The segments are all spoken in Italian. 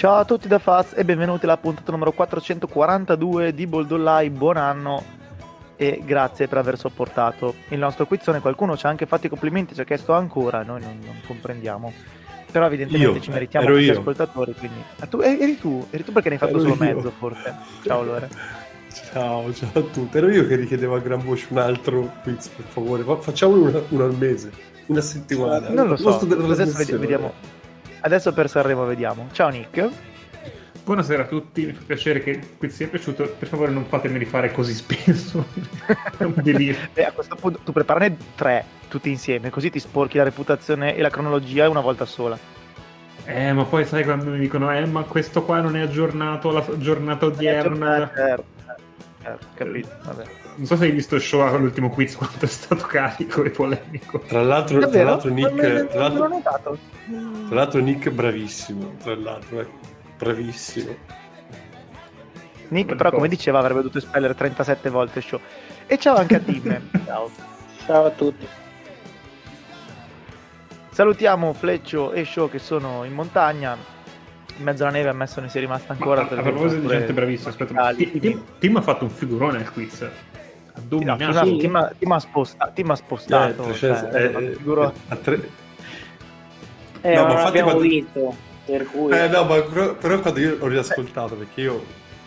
Ciao a tutti da Faz e benvenuti alla puntata numero 442 di Boldollai, buon anno e grazie per aver sopportato il nostro quizzone. Qualcuno ci ha anche fatto i complimenti, ci ha chiesto ancora, noi non, non comprendiamo. Però evidentemente Io, ci meritiamo ero questi io. ascoltatori, quindi... Ah, tu, eh, eri tu, eri tu perché ne hai fatto Ero solo io. mezzo forse. Ciao Lore. Ciao, ciao a tutti. Ero io che richiedevo a gran voce un altro quiz, per favore. Fa- Facciamolo uno, uno al mese, una settimana. Non lo so, adesso vediamo. Adesso per Sanremo vediamo. Ciao Nick. Buonasera a tutti, mi fa piacere che il quiz sia piaciuto. Per favore, non fatemi rifare così spesso. È un delirio. E a questo punto tu preparane tre tutti insieme, così ti sporchi la reputazione e la cronologia una volta sola. Eh, ma poi sai quando mi dicono, eh, ma questo qua non è aggiornato alla giornata odierna. Certo, certo, capito, vabbè. Non so se hai visto il show all'ultimo quiz quanto è stato carico e polemico. Tra l'altro, tra l'altro Nick, tra non l'ho l'altro, notato. tra l'altro Nick bravissimo, tra l'altro, ecco, bravissimo. Nick, però, come diceva, avrebbe dovuto espellere 37 volte show. E ciao anche a Tim. ciao. Ciao a tutti. Salutiamo Fleccio e Show che sono in montagna. In mezzo alla neve, ammesso ne sia rimasta ancora. a, a proposito di gente bravissima, aspetta. Tim, Tim- Tim ha fatto un figurone al quiz. Sì, no. Tim, Tim ha- Tim ha sposta- spostato. Eh, cioè, eh, eh, figuro- a tre- Eh, No, ma infatti abbiamo quando- vinto, per cui... Eh, no, ma però, quando io ho riascoltato, perché io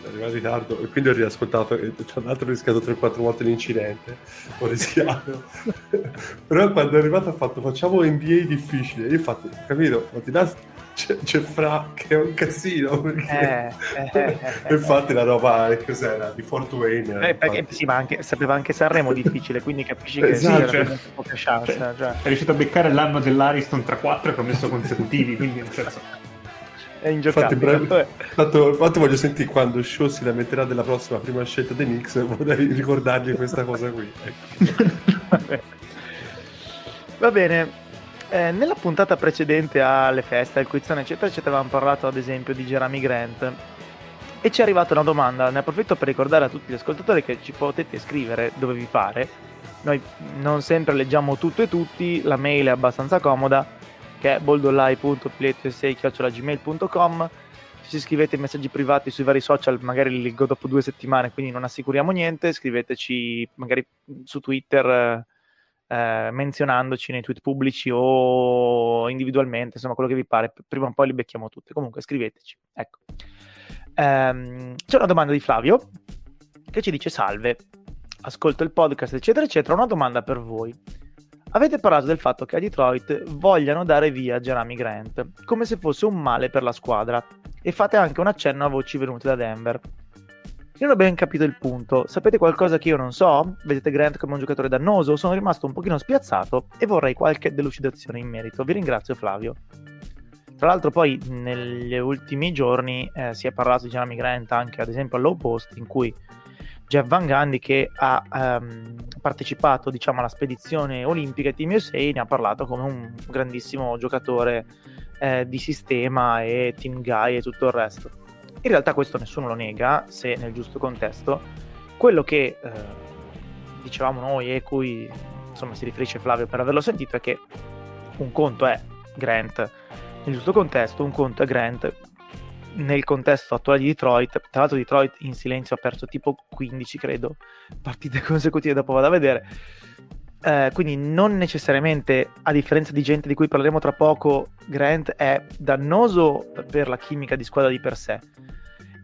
arrivo in ritardo e quindi ho riascoltato e tra l'altro ho rischiato 3-4 volte l'incidente, ho rischiato. però quando è arrivato ha fatto facciamo NBA difficile, io ho fatto, capito, ma di là c'è, c'è Fra che è un casino, perché... Eh, eh, eh, eh, infatti la roba, eh, cos'era, di Fort Wayne. Eh, perché, infatti. sì, ma anche, sapeva anche Sanremo difficile, quindi capisci che Esatto, sì, cioè- poche chance. Cioè, Cioè, È riuscito a beccare l'anno dell'Ariston tra quattro e promesso consecutivi, quindi nel senso, è Infatti, ingiocabile. bravi- Vabbè. Tanto, infatti voglio sentire quando Show si lamenterà della prossima prima scelta dei Knicks, vorrei ricordargli questa cosa qui. Va bene. Eh, nella puntata precedente alle feste, al quizzone, eccetera, eccetera, avevamo parlato ad esempio di Jeremy Grant. E ci è arrivata una domanda. Ne approfitto per ricordare a tutti gli ascoltatori che ci potete scrivere dove vi pare. Noi non sempre leggiamo tutto e tutti, la mail è abbastanza comoda, che è boldolai.piletto6.gmail.com Se ci scrivete messaggi privati sui vari social, magari li leggo dopo due settimane, quindi non assicuriamo niente. Scriveteci magari su Twitter eh, menzionandoci nei tweet pubblici o individualmente, insomma, quello che vi pare. Prima o poi li becchiamo tutti. Comunque, scriveteci. Ecco. Ehm, c'è una domanda di Flavio che ci dice: Salve, ascolto il podcast, eccetera, eccetera. Una domanda per voi. Avete parlato del fatto che a Detroit vogliano dare via Jeremy Grant come se fosse un male per la squadra e fate anche un accenno a voci venute da Denver. Io non ho ben capito il punto. Sapete qualcosa che io non so? Vedete Grant come un giocatore dannoso? Sono rimasto un pochino spiazzato e vorrei qualche delucidazione in merito. Vi ringrazio Flavio. Tra l'altro poi negli ultimi giorni eh, si è parlato di Jeremy Grant anche ad esempio all'Low Post in cui Jeff Van Gundy che ha ehm, partecipato diciamo alla spedizione olimpica Team USA ne ha parlato come un grandissimo giocatore eh, di sistema e team guy e tutto il resto. In realtà questo nessuno lo nega se nel giusto contesto. Quello che eh, dicevamo noi e cui insomma si riferisce Flavio per averlo sentito è che un conto è Grant nel giusto contesto, un conto è Grant nel contesto attuale di Detroit. Tra l'altro Detroit in silenzio ha perso tipo 15 credo partite consecutive dopo vado a vedere. Eh, quindi non necessariamente, a differenza di gente di cui parleremo tra poco, Grant è dannoso per la chimica di squadra di per sé.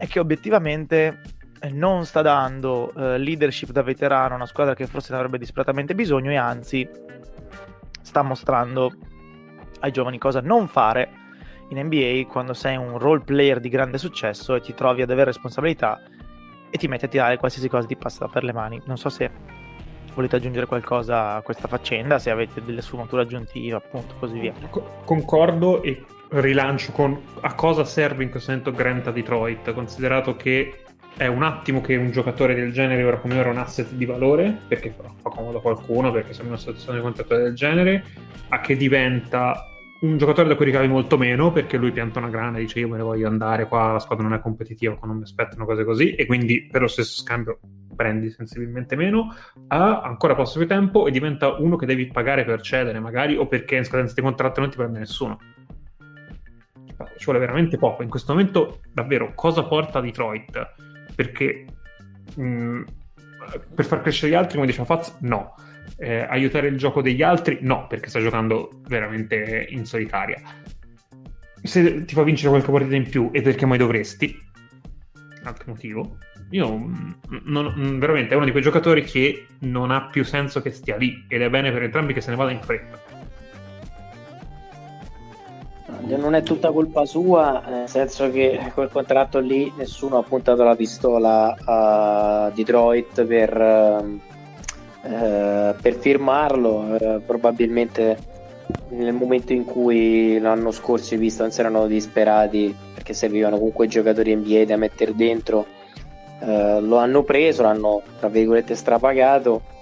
È che obiettivamente eh, non sta dando eh, leadership da veterano a una squadra che forse ne avrebbe disperatamente bisogno e anzi sta mostrando ai giovani cosa non fare in NBA quando sei un role player di grande successo e ti trovi ad avere responsabilità e ti metti a tirare qualsiasi cosa ti passa per le mani. Non so se volete aggiungere qualcosa a questa faccenda, se avete delle sfumature aggiuntive, appunto, così via. Co- concordo e rilancio con a cosa serve in questo momento Grant a Detroit, considerato che è un attimo che un giocatore del genere ora come ora è un asset di valore, perché fa, fa comodo a qualcuno, perché siamo in una situazione di contratto del genere, a che diventa un giocatore da cui ricavi molto meno, perché lui pianta una grana e dice io me ne voglio andare qua, la squadra non è competitiva, non mi aspettano cose così, e quindi per lo stesso scambio prendi sensibilmente meno, ha ancora passo più tempo e diventa uno che devi pagare per cedere magari, o perché in scadenza di contratto non ti prende nessuno ci vuole veramente poco. In questo momento, davvero, cosa porta Detroit? Perché mh, per far crescere gli altri, come diceva Faz, no. Eh, aiutare il gioco degli altri, no, perché sta giocando veramente in solitaria. Se ti fa vincere qualche partita in più, e perché mai dovresti? Altro motivo. Io non, veramente è uno di quei giocatori che non ha più senso che stia lì ed è bene per entrambi che se ne vada in fretta non è tutta colpa sua, nel senso che quel contratto lì nessuno ha puntato la pistola a Detroit per, eh, per firmarlo. Eh, probabilmente nel momento in cui l'anno scorso i Pistons erano disperati perché servivano comunque giocatori NBA da mettere dentro, eh, lo hanno preso, l'hanno tra virgolette strapagato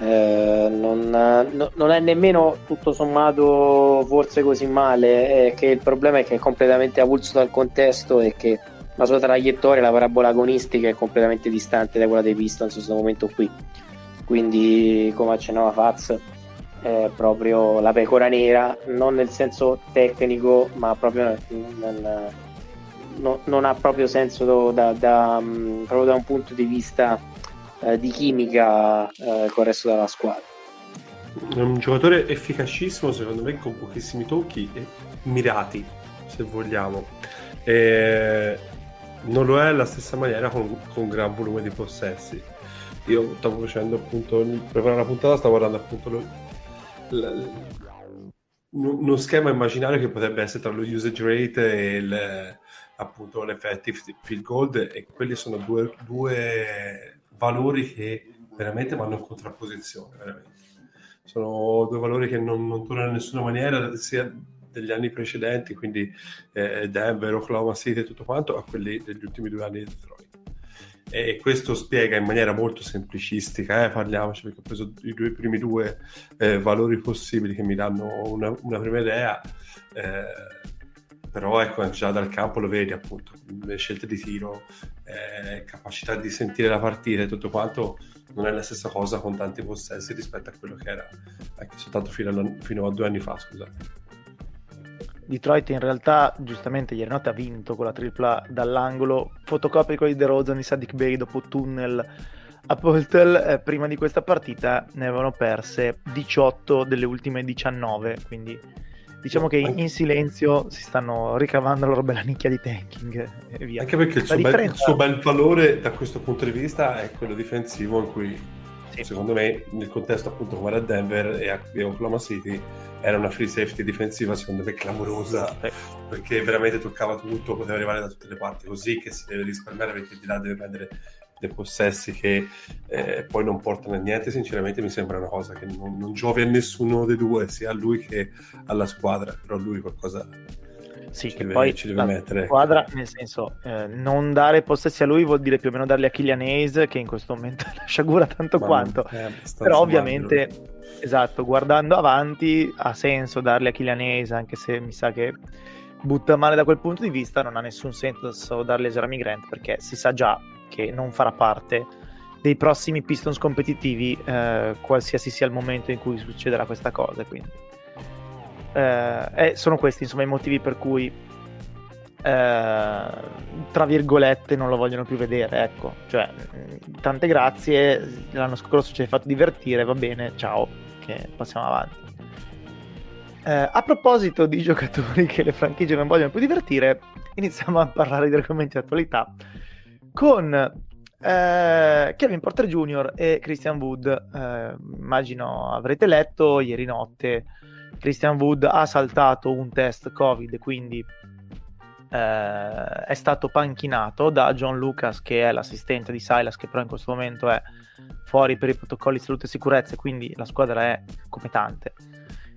eh, non, no, non, è nemmeno tutto sommato forse così male, è che il problema è che è completamente avulso dal contesto e che la sua traiettoria, la parabola agonistica è completamente distante da quella dei Pistons in questo momento qui. Quindi, come accennava Faz, è proprio la pecora nera, non nel senso tecnico, ma proprio nel, no, non ha proprio senso da, da, proprio da un punto di vista eh, di chimica eh, con il resto della squadra. È un giocatore efficacissimo, secondo me, con pochissimi tocchi e mirati, se vogliamo. E non lo è alla stessa maniera con, con gran volume di possessi. Io stavo facendo appunto, preparare la puntata, stavo guardando appunto lo, l, uno schema immaginario che potrebbe essere tra lo usage rate e il, appunto l'effective field goal e quelli sono due, due valori che veramente vanno in contrapposizione. Veramente. Sono due valori che non, non tornano in nessuna maniera, sia degli anni precedenti, quindi eh, Denver, Oklahoma City e tutto quanto, a quelli degli ultimi due anni di Detroit. E questo spiega in maniera molto semplicistica, eh, parliamoci perché ho preso i due primi due eh, valori possibili che mi danno una, una prima idea. Eh, però ecco già dal campo lo vedi appunto le scelte di tiro eh, capacità di sentire la partita e tutto quanto non è la stessa cosa con tanti possessi rispetto a quello che era anche soltanto fino a, fino a due anni fa scusate Detroit in realtà giustamente ieri notte ha vinto con la tripla dall'angolo. Fotocopia di quelli di DeRozan di Sadiq Bey dopo tunnel a Poltel eh, prima di questa partita ne avevano perse 18 delle ultime 19 quindi diciamo che in silenzio si stanno ricavando la loro bella nicchia di tanking e via. Anche perché il suo, differenza... bel, il suo, bel, valore da questo punto di vista è quello difensivo in cui sì. secondo me nel contesto appunto come era Denver e a Oklahoma City era una free safety difensiva secondo me clamorosa sì. perché veramente toccava tutto, poteva arrivare da tutte le parti così che si deve risparmiare perché di là deve prendere dei possessi che eh, poi non portano a niente, sinceramente mi sembra una cosa che non, non giovi a nessuno dei due, sia a lui che alla squadra, però lui qualcosa sì, che deve, poi ci deve mettere. Squadra, nel senso, eh, non dare possessi a lui vuol dire più o meno darli a Kylian Hayes, che in questo momento la sciagura tanto Ma quanto. Però ovviamente, magro. esatto, guardando avanti ha senso darli a Kylian Hayes, anche se mi sa che butta male da quel punto di vista, non ha nessun senso darli a Jeremy Grant, perché si sa già che non farà parte dei prossimi Pistons competitivi, eh, qualsiasi sia il momento in cui succederà questa cosa. Quindi. Eh, sono questi insomma i motivi per cui eh, tra virgolette non lo vogliono più vedere ecco cioè tante grazie l'anno scorso ci hai fatto divertire va bene ciao che passiamo avanti eh, a proposito di giocatori che le franchigie non vogliono più divertire iniziamo a parlare di argomenti di attualità con eh, Kevin Porter Jr. e Christian Wood. Eh, immagino avrete letto ieri notte. Christian Wood ha saltato un test Covid, quindi eh, è stato panchinato da John Lucas, che è l'assistente di Silas, che però in questo momento è fuori per i protocolli di salute e sicurezza, quindi la squadra è come tante.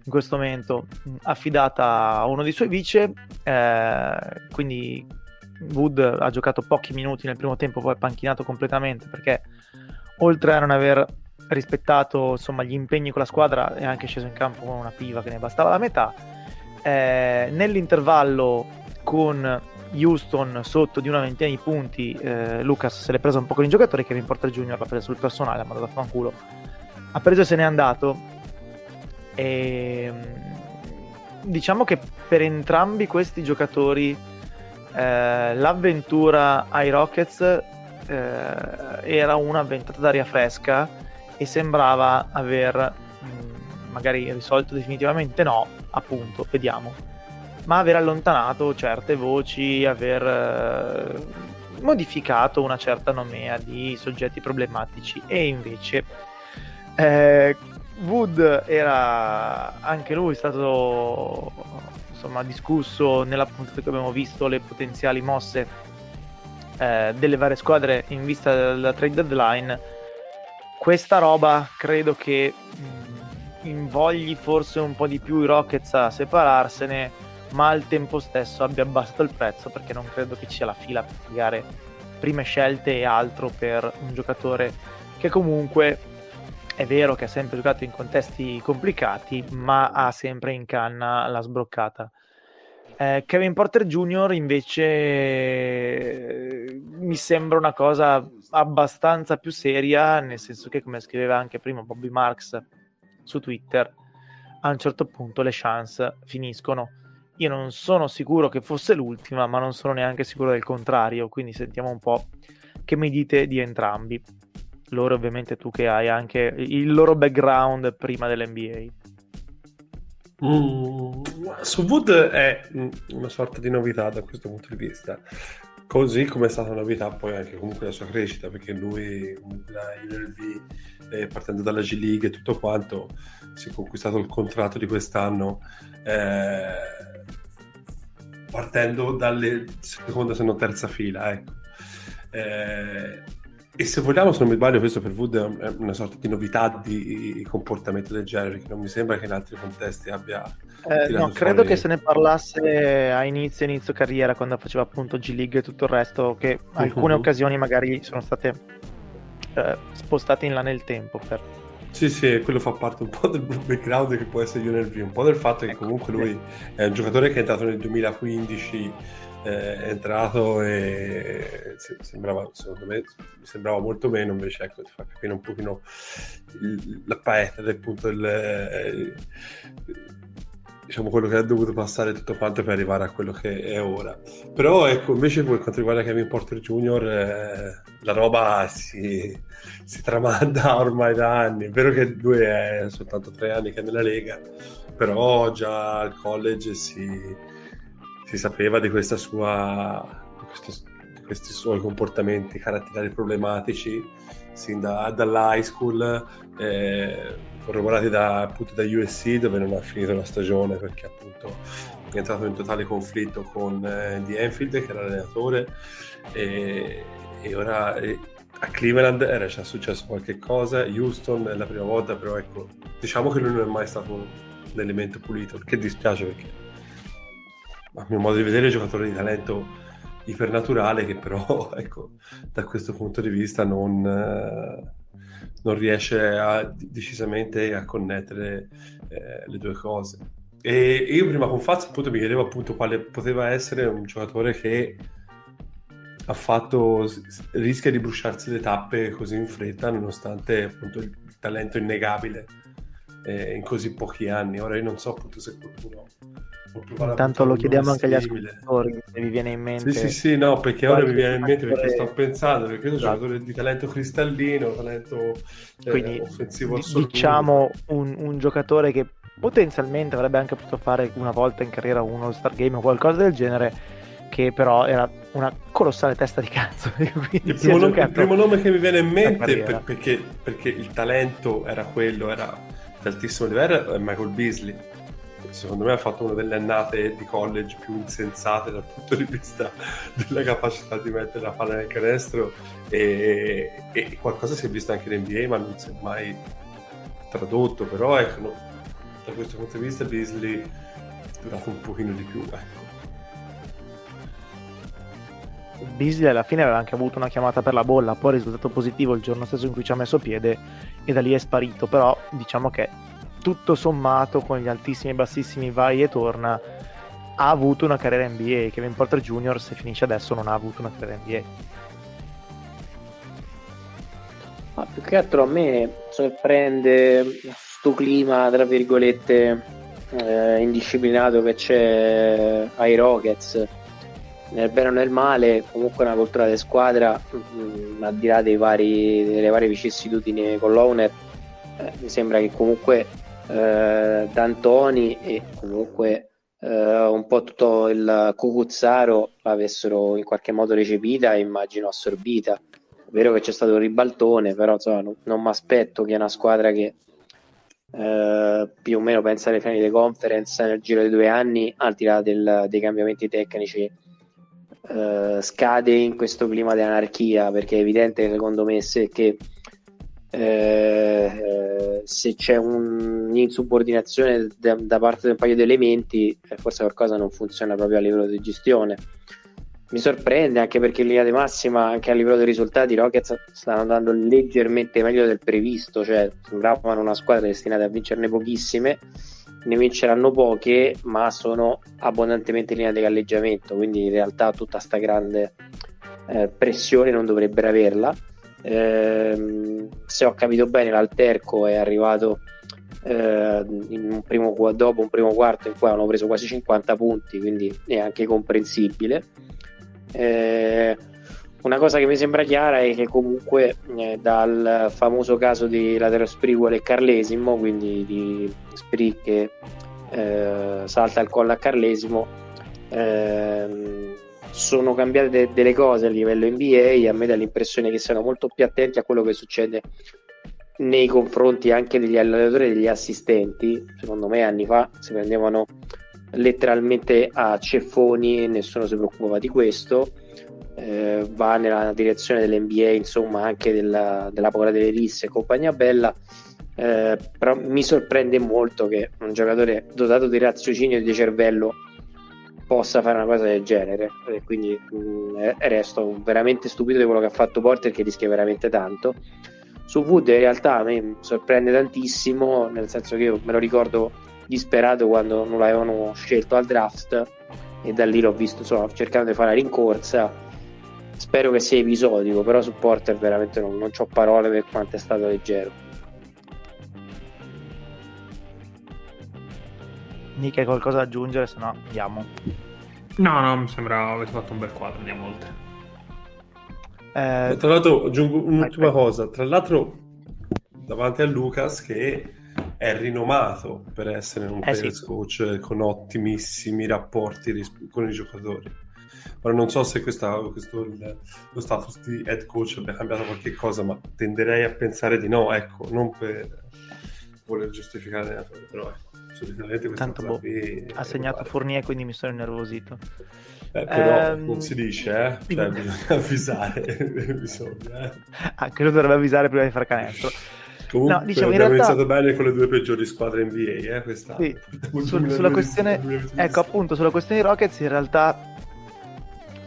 In questo momento affidata a uno dei suoi vice, eh, quindi Wood ha giocato pochi minuti nel primo tempo, poi è panchinato completamente perché oltre a non aver rispettato insomma, gli impegni con la squadra è anche sceso in campo con una piva che ne bastava la metà. Eh, nell'intervallo con Houston sotto di una ventina di punti, eh, Lucas se l'è preso un po' con i giocatori, Kevin Porter Jr. l'ha preso sul personale, ha mandato a fanculo. Ha preso e se n'è andato. E, ehm, diciamo che per entrambi questi giocatori eh, l'avventura ai Rockets eh, era una ventata d'aria fresca e sembrava aver mh, mm, magari risolto definitivamente no, appunto, vediamo, ma aver allontanato certe voci, aver eh, modificato una certa nomea di soggetti problematici. E invece eh, Wood era anche lui stato insomma discusso nella puntata che abbiamo visto le potenziali mosse eh, delle varie squadre in vista della trade deadline. Questa roba credo che mh, mm, invogli forse un po' di più i Rockets a separarsene ma al tempo stesso abbia abbassato il prezzo perché non credo che ci sia la fila per pagare prime scelte e altro per un giocatore che comunque è vero che ha sempre giocato in contesti complicati, ma ha sempre in canna la sbroccata. Eh, Kevin Porter Jr. invece eh, mi sembra una cosa abbastanza più seria, nel senso che, come scriveva anche prima Bobby Marks su Twitter, a un certo punto le chance finiscono. Io non sono sicuro che fosse l'ultima, ma non sono neanche sicuro del contrario, quindi sentiamo un po' che mi dite di entrambi loro ovviamente tu che hai anche il loro background prima dell'NBA. Mm, su Wood è una sorta di novità da questo punto di vista, così come è stata novità poi anche comunque la sua crescita, perché lui la UNLV eh, partendo dalla G League e tutto quanto si è conquistato il contratto di quest'anno eh, partendo dalle seconda se non terza fila ecco. Eh, e se vogliamo, se non mi sbaglio, questo per Wood è una sorta di novità di comportamento del genere, che non mi sembra che in altri contesti abbia. Eh, no, credo fuori... che se ne parlasse a inizio, inizio carriera, quando faceva appunto G League e tutto il resto, che alcune uh-huh. occasioni magari sono state eh, spostate in là nel tempo. Per... Sì, sì, quello fa parte un po' del background che può essere UNLV, un po' del fatto che ecco, comunque lui è un giocatore che è entrato nel 2015 eh, è entrato e sembrava, secondo me, sembrava molto meno, invece ecco, ti fa capire un pochino il, la paetta del punto del... Eh, diciamo quello che ha dovuto passare tutto quanto per arrivare a quello che è ora. Però ecco, invece per quanto riguarda Kevin Porter Jr., eh, la roba si, si, tramanda ormai da anni. È vero che lui è soltanto tre anni che è nella Lega, però già al college si, si sapeva di questa sua questi, questi suoi comportamenti caratteriali problematici sin da, dall'high school eh, corroborati da, appunto da USC dove non ha finito la stagione perché appunto è entrato in totale conflitto con eh, The Enfield che era l'allenatore e, e ora eh, a Cleveland era già successo qualche cosa Houston è la prima volta però ecco diciamo che lui non è mai stato un elemento pulito che dispiace perché a mio modo di vedere, giocatore di talento ipernaturale che però, ecco, da questo punto di vista non, eh, non riesce a, decisamente a connettere eh, le due cose. E io prima con Faz appunto mi chiedevo appunto quale poteva essere un giocatore che ha fatto rischia di bruciarsi le tappe così in fretta nonostante appunto il talento innegabile eh, in così pochi anni. Ora io non so appunto se qualcuno Intanto lo chiediamo anche agli ascoltatori se vi viene in mente. Sì, sì, sì, no, perché ora mi viene in mente perché sto pensando, perché io sono esatto. giocatore di talento cristallino, talento eh, Quindi, offensivo assoluto. Diciamo un, un, giocatore che potenzialmente avrebbe anche potuto fare una volta in carriera uno All-Star Game o qualcosa del genere, che però era una colossale testa di cazzo. Il primo, nome, il primo, nome, che mi viene in mente per, perché, perché il talento era quello, era di altissimo livello, è Michael Beasley. Secondo me ha fatto una delle annate di college più insensate dal punto di vista della capacità di mettere la palla nel canestro e, e qualcosa si è visto anche in NBA ma non si è mai tradotto. Però ecco no, da questo punto di vista Beasley è durato un pochino di più ecco Beasley alla fine aveva anche avuto una chiamata per la bolla, poi risultato positivo il giorno stesso in cui ci ha messo piede e da lì è sparito, però diciamo che tutto sommato con gli altissimi e bassissimi vai e torna ha avuto una carriera NBA Kevin Porter Jr. se finisce adesso non ha avuto una carriera NBA ma più che altro a me sorprende sto clima tra virgolette eh, indisciplinato che c'è ai Rockets, nel bene o nel male, comunque una cultura di squadra, mh, mm, al di là vari, delle varie vicissitudini con l'owner, eh, mi sembra che comunque eh, D'Antoni e comunque eh, un po' tutto il cucuzzaro l'avessero in qualche modo recepita e immagino assorbita. È vero che c'è stato un ribaltone, però insomma, non, non mi aspetto che una squadra che eh, più o meno pensa alle finali di conference nel giro di due anni, al di là del, dei cambiamenti tecnici, eh, scade in questo clima di anarchia perché è evidente secondo me se, che, eh, se c'è un'insubordinazione da, da, parte di un paio di elementi, eh, forse qualcosa non funziona proprio a livello di gestione. Mi sorprende anche perché in linea di massima, anche a livello dei risultati, i Rockets stanno andando leggermente meglio del previsto, cioè sembravano una squadra destinata a vincerne pochissime, ne vinceranno poche, ma sono abbondantemente in linea di galleggiamento, quindi in realtà tutta sta grande eh, pressione non dovrebbero averla. Eh, se ho capito bene, l'Alterco è arrivato eh, un primo, dopo un primo quarto in cui hanno preso quasi 50 punti, quindi è anche comprensibile eh, una cosa che mi sembra chiara è che comunque eh, dal famoso caso di Latero Spriguolo e Carlesimo, quindi di Sprig che eh, salta il collo a Carlesimo, ehm, sono cambiate de- delle cose a livello NBA a me dà l'impressione che siano molto più attenti a quello che succede nei confronti anche degli allenatori e degli assistenti. Secondo me anni fa si prendevano letteralmente a ceffoni e nessuno si preoccupava di questo. Eh, va nella direzione dell'NBA, insomma, anche della, della paura delle risse e compagnia bella. Eh, però mi sorprende molto che un giocatore dotato di raziocinio e di cervello possa fare una cosa del genere. E quindi mh, mm, resto veramente stupito di quello che ha fatto Porter, che rischia veramente tanto. Su Wood in realtà a me sorprende tantissimo, nel senso che io me lo ricordo disperato quando non l'avevano scelto al draft e da lì l'ho visto insomma, cercando di fare la rincorsa spero che sia episodico però su Porter veramente non, non ho parole per quanto è stato leggero. Nick hai qualcosa da aggiungere? Se no andiamo. No no mi sembra avete fatto un bel quadro andiamo oltre. Eh... tra l'altro aggiungo un'ultima cosa. Tra l'altro davanti a Lucas che è rinomato per essere un eh, players sì. coach con ottimissimi rapporti ris- con i giocatori. Ora non so se questa, questo, il, lo status di head coach abbia cambiato qualche cosa, ma tenderei a pensare di no, ecco, non per voler giustificare però ecco, Tanto boh, ha segnato Fournier, quindi mi sono innervosito. Eh, però um... non si dice, eh? Cioè, bisogna avvisare. bisogna, eh? Anche lui dovrebbe avvisare prima di fare canestro. Comunque no, diciamo, abbiamo realtà... iniziato bene con le due peggiori squadre NBA, eh, quest'anno. Sì. Sul, sulla questione, ecco appunto, sulla questione di Rockets in realtà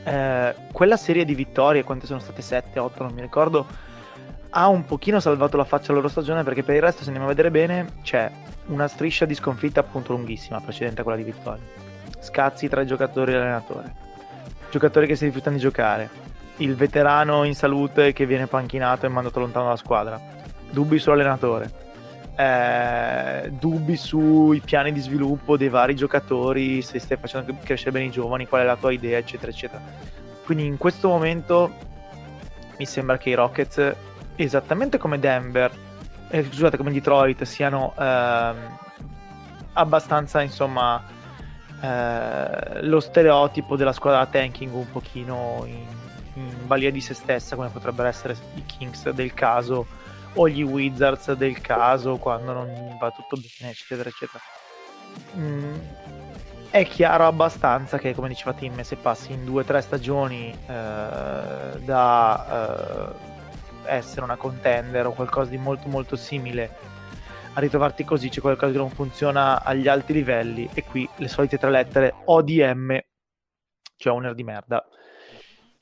eh, quella serie di vittorie, quante sono state 7, 8, non mi ricordo, ha un pochino salvato la faccia alla loro stagione perché per il resto, se andiamo a vedere bene, c'è una striscia di sconfitta appunto lunghissima precedente a quella di vittorie. Scazzi tra i giocatori e l'allenatore. Giocatori che si rifiutano di giocare. Il veterano in salute che viene panchinato e mandato lontano dalla squadra dubbi sull'allenatore, eh, dubbi sui piani di sviluppo dei vari giocatori, se stai facendo crescere bene i giovani, qual è la tua idea, eccetera, eccetera. Quindi in questo momento mi sembra che i Rockets, esattamente come Denver, eh, scusate, come Detroit, siano eh, abbastanza, insomma, eh, lo stereotipo della squadra tanking un pochino in, in balia di se stessa, come potrebbero essere i Kings del caso o gli Wizards del caso quando non va tutto bene, eccetera, eccetera. Mm, è chiaro abbastanza che, come diceva Tim, se passi in due o tre stagioni eh, da eh, essere una contender o qualcosa di molto molto simile a ritrovarti così c'è qualcosa che non funziona agli alti livelli e qui le solite tre lettere ODM cioè owner di merda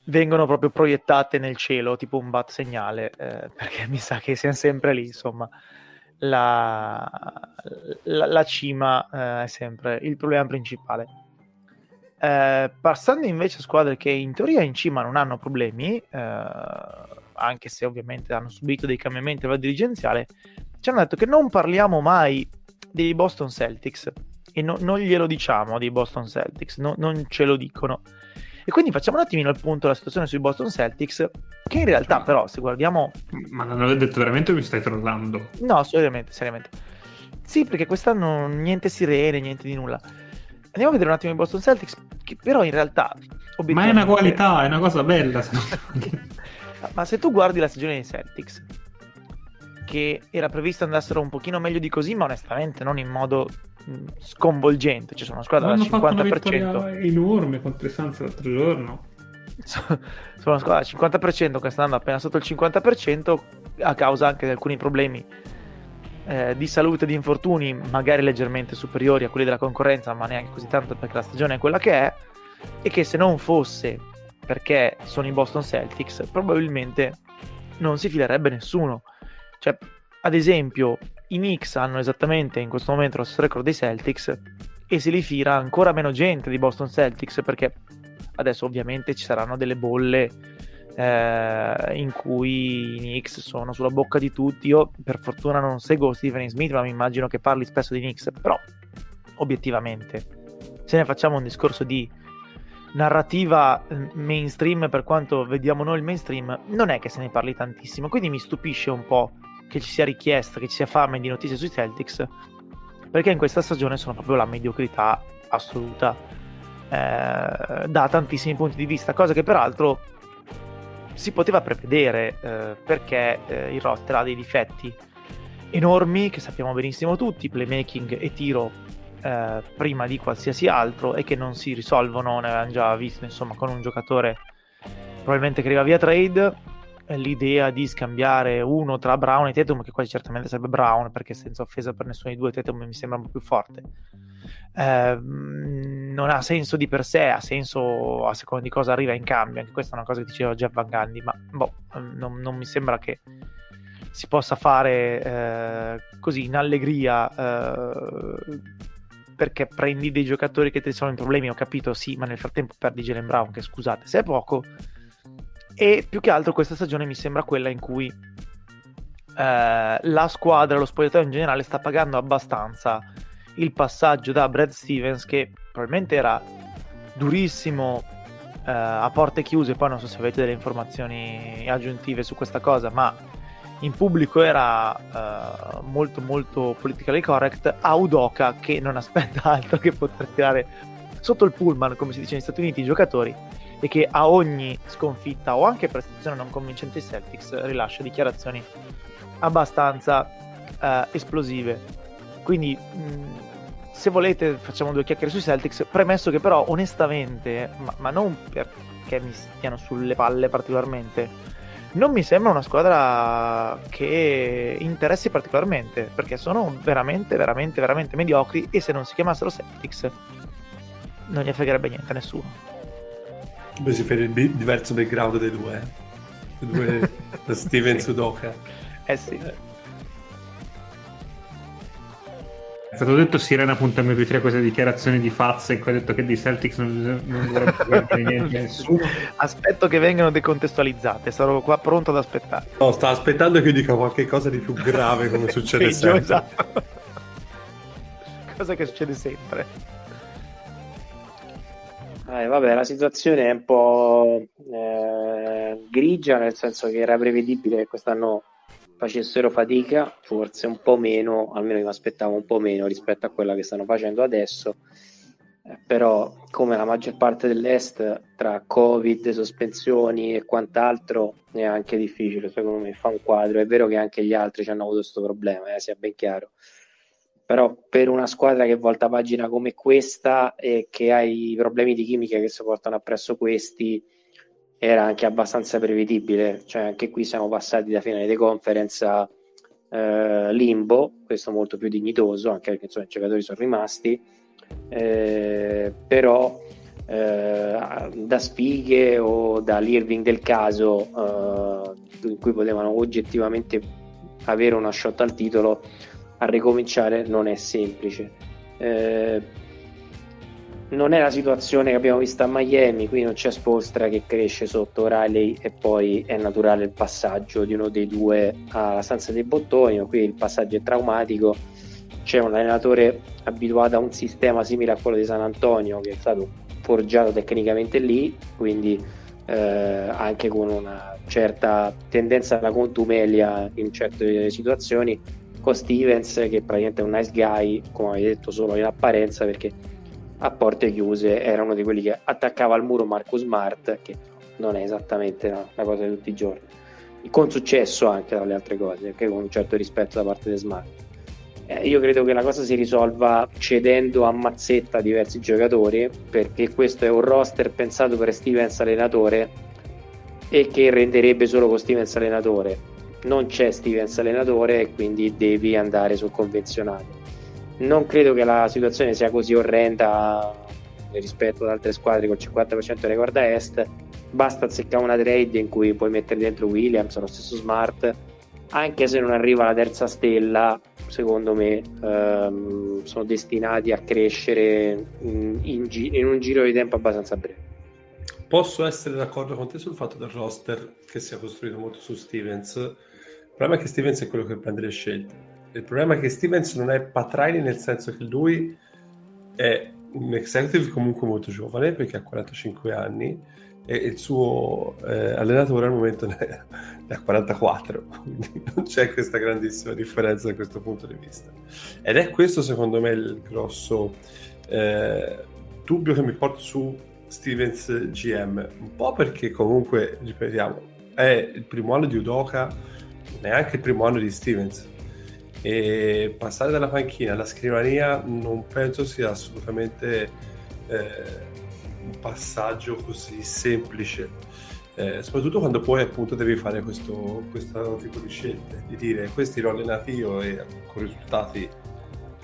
vengono proprio proiettate nel cielo, tipo un bat segnale, eh, perché mi sa che siamo sempre lì, insomma. La, la, la cima eh, è sempre il problema principale. Eh, passando invece a squadre che in teoria in cima non hanno problemi, eh, anche se ovviamente hanno subito dei cambiamenti a livello dirigenziale, ci hanno detto che non parliamo mai dei Boston Celtics, e no, non glielo diciamo dei Boston Celtics, no, non ce lo dicono. E quindi facciamo un attimino il punto la situazione sui Boston Celtics, che in realtà però se guardiamo... Ma non l'ho detto veramente o mi stai trollando? No, seriamente, seriamente. Sì, perché quest'anno niente sirene, niente di nulla. Andiamo a vedere un attimo i Boston Celtics, che però in realtà... Ma è una qualità, è una cosa bella. Ma se tu guardi la stagione dei Celtics, che era previsto andassero un pochino meglio di così, ma onestamente non in modo sconvolgente. Ci sono una squadra al 50%. Una enorme contro i Suns l'altro giorno. sono una squadra al 50% che sta andando appena sotto il 50% a causa anche di alcuni problemi eh, di salute e di infortuni, magari leggermente superiori a quelli della concorrenza, ma neanche così tanto perché la stagione è quella che è. E che se non fosse perché sono i Boston Celtics, probabilmente non si filerebbe nessuno. Cioè, ad esempio, i Knicks hanno esattamente in questo momento lo stesso record dei Celtics e si li fila ancora meno gente di Boston Celtics perché adesso ovviamente ci saranno delle bolle eh, in cui i Knicks sono sulla bocca di tutti. Io per fortuna non seguo Stephen Smith, ma mi immagino che parli spesso di Knicks, però obiettivamente se ne facciamo un discorso di narrativa eh, mainstream per quanto vediamo noi il mainstream, non è che se ne parli tantissimo, quindi mi stupisce un po' che ci sia richiesta, che ci sia fame di notizie sui Celtics, perché in questa stagione sono proprio la mediocrità assoluta eh, da tantissimi punti di vista, cosa che peraltro si poteva prevedere eh, perché eh, il roster ha dei difetti enormi che sappiamo benissimo tutti, playmaking e tiro eh, prima di qualsiasi altro e che non si risolvono, ne avevamo già visto insomma con un giocatore probabilmente che arriva via trade l'idea di scambiare uno tra Brown e Tatum, che quasi certamente sarebbe Brown, perché senza offesa per nessuno dei due Tatum mi sembra un po' più forte. Eh, non ha senso di per sé, ha senso a seconda di cosa arriva in cambio. Anche questa è una cosa che diceva Jeff Van Gundy, ma boh, non, non, mi sembra che si possa fare eh, così in allegria. Eh, perché prendi dei giocatori che ti sono in problemi, ho capito, sì, ma nel frattempo perdi Jalen Brown, che scusate, se è poco, e più che altro questa stagione mi sembra quella in cui eh, la squadra, lo spogliatoio in generale sta pagando abbastanza il passaggio da Brad Stevens che probabilmente era durissimo eh, a porte chiuse, poi non so se avete delle informazioni aggiuntive su questa cosa, ma in pubblico era eh, molto molto politically correct. A Udoka che non aspetta altro che poter tirare sotto il pullman, come si dice negli Stati Uniti, i giocatori e che a ogni sconfitta o anche prestazione non convincente ai Celtics rilascia dichiarazioni abbastanza eh, esplosive. Quindi, mh, se volete, facciamo due chiacchiere sui Celtics. Premesso che, però, onestamente, ma, ma non perché mi stiano sulle palle particolarmente, non mi sembra una squadra che interessi particolarmente perché sono veramente, veramente, veramente mediocri. E se non si chiamassero Celtics, non gli fregherebbe niente a nessuno. Beh, si per il diverso background dei due. I due Steven Sudoka. Eh sì. È stato detto Sirena punta MP3 queste dichiarazioni di Fazza in cui ha detto che di Celtics non, non dovrebbe guardare niente nessuno. Aspetto che vengano decontestualizzate, sarò qua pronto ad aspettare. No, sta aspettando che io dica qualche cosa di più grave come succede Peggio, sempre. Esatto. cosa che succede sempre. Eh, vabbè, la situazione è un po' eh, grigia, nel senso che era prevedibile che quest'anno facessero fatica, forse un po' meno, almeno io mi aspettavo un po' meno rispetto a quella che stanno facendo adesso. Eh, però, come la maggior parte dell'Est, tra Covid, sospensioni e quant'altro, è anche difficile, secondo me, fa un quadro. È vero che anche gli altri ci hanno avuto questo problema, eh, sia ben chiaro però per una squadra che volta pagina come questa e che ha i problemi di chimica che si portano appresso questi era anche abbastanza prevedibile. Cioè anche qui siamo passati da finale di conference a eh, limbo questo molto più dignitoso anche perché insomma, i giocatori sono rimasti. Eh, però eh, da sfighe o dall'Irving del caso eh, in cui potevano oggettivamente avere una shot al titolo a ricominciare non è semplice. Eh, non è la situazione che abbiamo visto a Miami, qui non c'è Spostra che cresce sotto Riley e poi è naturale il passaggio di uno dei due alla stanza dei bottoni, qui il passaggio è traumatico, c'è un allenatore abituato a un sistema simile a quello di San Antonio che è stato forgiato tecnicamente lì, quindi eh, anche con una certa tendenza alla contumelia in certe situazioni, con Stevens che praticamente è un nice guy, come avevi detto solo in apparenza perché a porte chiuse era uno di quelli che attaccava al muro Marco Smart, che non è esattamente una, una cosa di tutti i giorni, con successo anche tra le altre cose, anche con un certo rispetto da parte di Smart. Eh, io credo che la cosa si risolva cedendo a mazzetta diversi giocatori, perché questo è un roster pensato per Stevens allenatore e che renderebbe solo con Stevens allenatore. Non c'è Stevens allenatore e quindi devi andare sul convenzionale. Non credo che la situazione sia così orrenda rispetto ad altre squadre con il 50% di record a est. Basta azzeccare una trade in cui puoi mettere dentro Williams, lo stesso Smart, anche se non arriva la terza stella, secondo me ehm, sono destinati a crescere in, in, in, un giro di tempo abbastanza breve. Posso essere d'accordo con te sul fatto del roster che sia costruito molto su Stevens. Il problema è che Stevens è quello che prende le scelte. Il problema è che Stevens non è Patraini nel senso che lui è un executive comunque molto giovane perché ha 45 anni e il suo eh, allenatore al momento ne, ha 44, quindi non c'è questa grandissima differenza da questo punto di vista. Ed è questo secondo me il grosso eh, dubbio che mi porto su Stevens GM, un po' perché comunque, ripetiamo, è il primo anno di Udoka, neanche il primo anno di Stevens. E passare dalla panchina alla scrivania non penso sia assolutamente eh, un passaggio così semplice, eh, soprattutto quando poi appunto devi fare questo, questo tipo di scelte, di dire questi l'ho allenati io e con risultati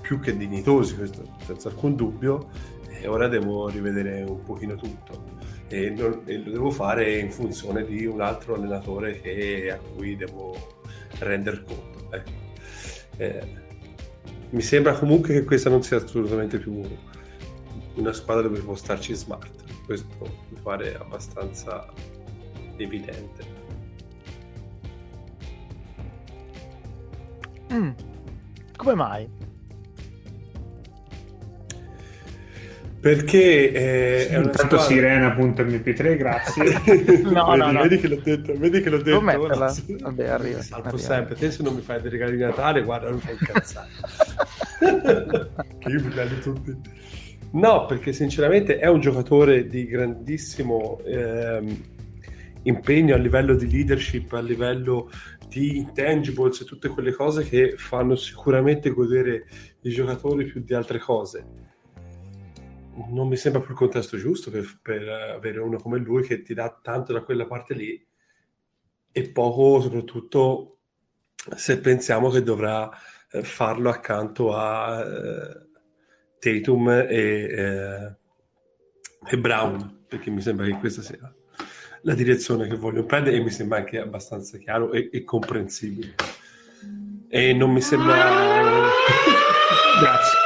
più che dignitosi, questo senza alcun dubbio, e ora devo rivedere un pochino tutto. E, non, e, lo devo fare in funzione di un altro allenatore che, a cui devo rendere conto. Ecco. Eh, mi sembra comunque che questa non sia assolutamente più una squadra dove può starci smart. Questo mi pare abbastanza evidente. Mm. Come mai? Perché eh, è una squadra... sirena.mp3, grazie. no, vedi, no, no. Vedi che l'ho detto, vedi che l'ho detto. Ora... Vabbè, arriva. Salvo arriva. sempre. Te se non mi fai dei regali di Natale, guarda, non fai incazzare. che io mi regali tutti. No, perché sinceramente è un giocatore di grandissimo ehm, impegno a livello di leadership, a livello di intangibles e tutte quelle cose che fanno sicuramente godere i giocatori più di altre cose. Non mi sembra più il contesto giusto per, per avere uno come lui che ti dà tanto da quella parte lì e poco soprattutto se pensiamo che dovrà eh, farlo accanto a eh, Tatum e, eh, e, Brown, perché mi sembra che questa sia la direzione che voglio prendere e mi sembra anche abbastanza chiaro e, e comprensibile. E non mi sembra... Grazie.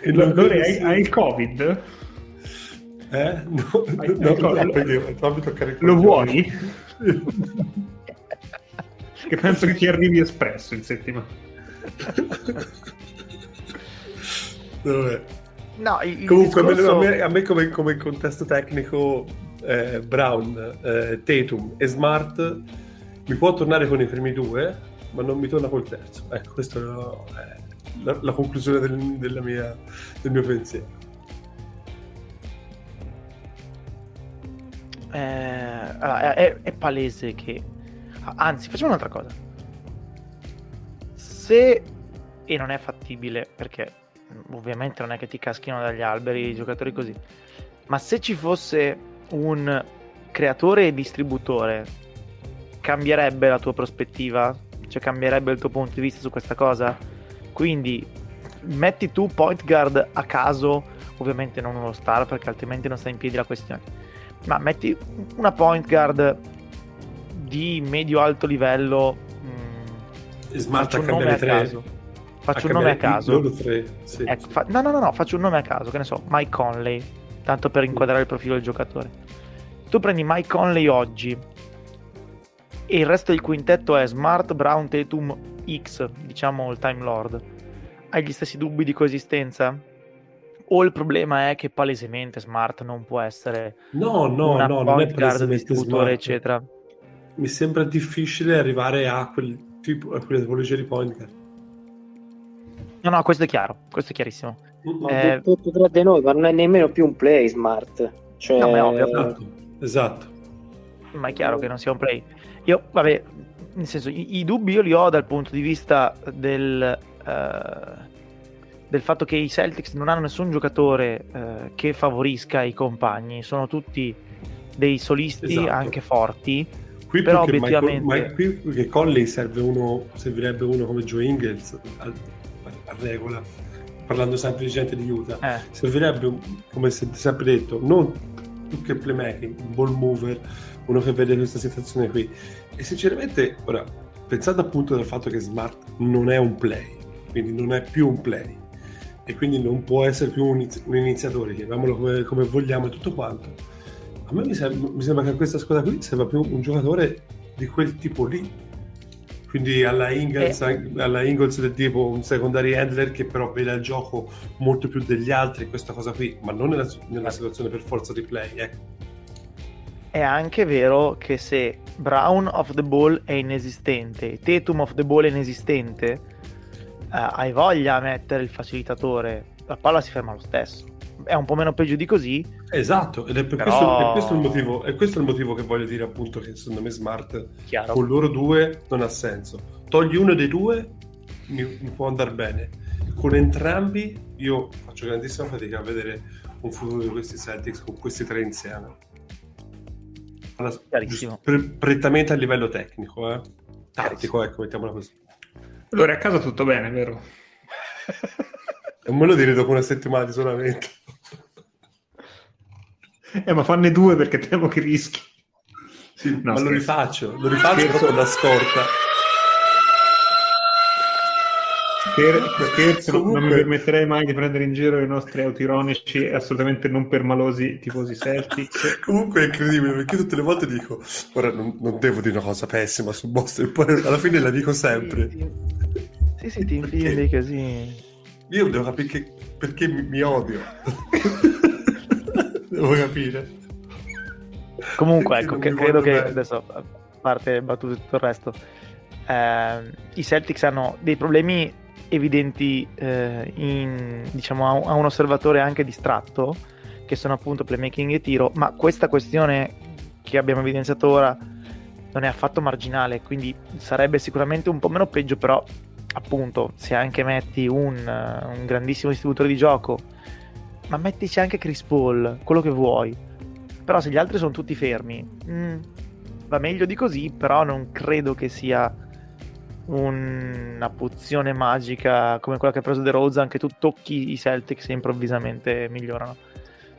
E non Lore, hai, hai il covid? Eh? No, hai, no, hai no, perché, fammi toccare Lo vuoi? che penso che ti arrivi espresso in settimana. Vabbè. No, il, Comunque, discorso... a me, a me come, come, contesto tecnico, eh, Brown, eh, Tatum e Smart mi può tornare con i primi due, ma non mi torna col terzo. Ecco, questa è la, la conclusione del, mia, del, mio pensiero. Eh, allora, è, è palese che. Anzi, facciamo un'altra cosa se, e non è fattibile perché ovviamente non è che ti caschino dagli alberi i giocatori così, ma se ci fosse un creatore e distributore, cambierebbe la tua prospettiva? Cioè cambierebbe il tuo punto di vista su questa cosa? Quindi metti tu point guard a caso, ovviamente non uno star perché altrimenti non sta in piedi la questione, ma metti una point guard di medio-alto livello Smart faccio un nome a caso. Faccio un nome a caso. Sì, ecco, fa... no, no, no, no, faccio un nome a caso, che ne so, Mike Conley, tanto per inquadrare il profilo del giocatore. Tu prendi Mike Conley oggi e il resto del quintetto è Smart, Brown, Tatum, X, diciamo il Time Lord, hai gli stessi dubbi di coesistenza? O il problema è che palesemente Smart non può essere no, no, una no, non è guard, distributore, eccetera? Mi sembra difficile arrivare a quel tipo, a quella tipologia di point guard. No, no, questo è chiaro, questo è chiarissimo. Ho Eh, tutto tra di noi, ma non è nemmeno più un play smart. Cioè, No, ma è ovvio. Esatto, esatto. ma è chiaro che non sia un play. Io, vabbè, nel senso, i, i dubbi io li ho dal punto di vista del, eh, del fatto che i Celtics non hanno nessun giocatore eh, che favorisca i compagni, sono tutti dei solisti Esatto. anche forti. Qui Però Michael- obiettivamente- ma qui che Conley serve uno, servirebbe uno come Joe Ingles a, a regola, parlando sempre di gente di Utah. Eh, Servirebbe, come si è sempre detto, non più che playmaking, un ball mover, uno che vede questa situazione qui. E sinceramente, ora, pensando appunto al fatto che Smart non è un play, quindi non è più un play, e quindi non può essere più un, inizi- un iniziatore, chiamiamolo come, come vogliamo e tutto quanto, a me mi, sem- mi sembra che a questa squadra qui serva più un giocatore di quel tipo lì. Quindi alla Ingles, alla Ingles del tipo un secondary handler che però vede il gioco molto più degli altri, questa cosa qui, ma non nella, nella situazione per forza di play. Ecco. è anche vero che se Brown of the ball è inesistente, Tatum of the ball è inesistente, eh, hai voglia a mettere il facilitatore, la palla si ferma lo stesso. È un po' meno peggio di così, Esatto, ed è per Però- questo, è questo il motivo, è questo il motivo che voglio dire appunto che secondo me Smart chiaro. con loro due non ha senso. Togli uno dei due, mi, mi può andare bene. Con entrambi io faccio grandissima fatica a vedere un futuro di questi Celtics con questi tre insieme. Alla- pre- prettamente a livello tecnico, eh. tattico, ecco, mettiamola così. Allora, a casa tutto bene, vero? Non me lo dire dopo una settimana di isolamento. Eh, ma fanne due perché temo che rischi. Sì, No, ma lo scherzo. rifaccio, lo rifaccio Scherzo. proprio da scorta. Scher- scherzo, non- non mi Comunque- permetterei mai di prendere in giro i nostri autironici e assolutamente non permalosi tifosi Celtics. Comunque è incredibile perché tutte le volte dico ora non, non devo dire una cosa pessima su Boston e poi alla fine la dico sempre Sì, sì, sì, ti infili casini. Io devo capire che- perché mi, mi odio. Devo capire. Comunque, Perché ecco, che- credo che bene. adesso, a parte battute e tutto il resto, ehm, i Celtics hanno dei problemi evidenti eh, in, diciamo, a, un- a un osservatore anche distratto, che sono appunto playmaking e tiro, ma questa questione che abbiamo evidenziato ora non è affatto marginale, quindi sarebbe sicuramente un po' meno peggio, però appunto se anche metti un, eh, un grandissimo distributore di gioco, ma mettici anche Chris Paul, quello che vuoi. Però se gli altri sono tutti fermi, mm, va meglio di così, però non credo che sia un- una pozione magica come quella che ha preso The Rose, anche tu tocchi i Celtics e improvvisamente migliorano.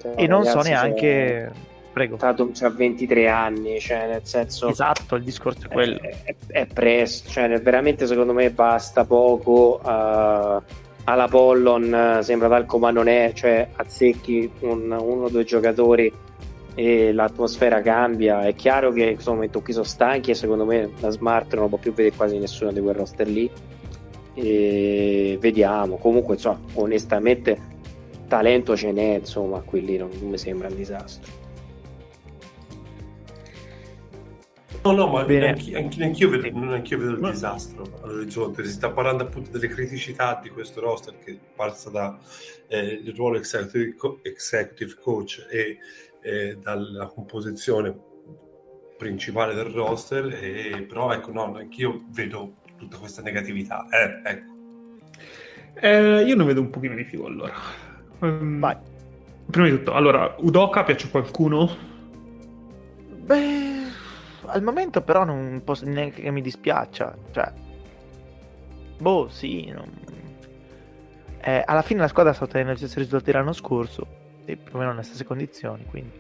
Cioè, e non so neanche... Prego. Tatum ha 23 anni, cioè nel senso Esatto, il discorso è quello. è, è- è presto, cioè veramente secondo me basta poco. eh, alla Pollon eh, sembra talco ma non è, cioè azzecchi un- uno o due giocatori e l'atmosfera cambia. È chiaro che in questo momento qui sono stanchi e secondo me la Smart non può più vedere quasi nessuno di quel roster lì. E vediamo. Comunque, insomma, onestamente, talento ce n'è, insomma, qui lì non, non mi sembra un disastro. No no ma Bene. neanche, anche, neanch'io vedo, Sì. non anch'io vedo il Ma- disastro all'orizzonte si sta parlando appunto delle criticità di questo roster che passa da eh, il ruolo executive, co- executive coach e eh, dalla composizione principale del roster e, però ecco no anch'io vedo tutta questa negatività eh, ecco Eh, io ne vedo un pochino di più allora. Ehm, Vai. Prima di tutto, allora, Udoka piace a qualcuno? Beh, al momento però non posso neanche che mi dispiaccia. Cioè, boh, sì. non- Eh, alla fine la squadra sta ottenendo gli stessi risultati l'anno scorso e più o meno nelle stesse condizioni. Quindi,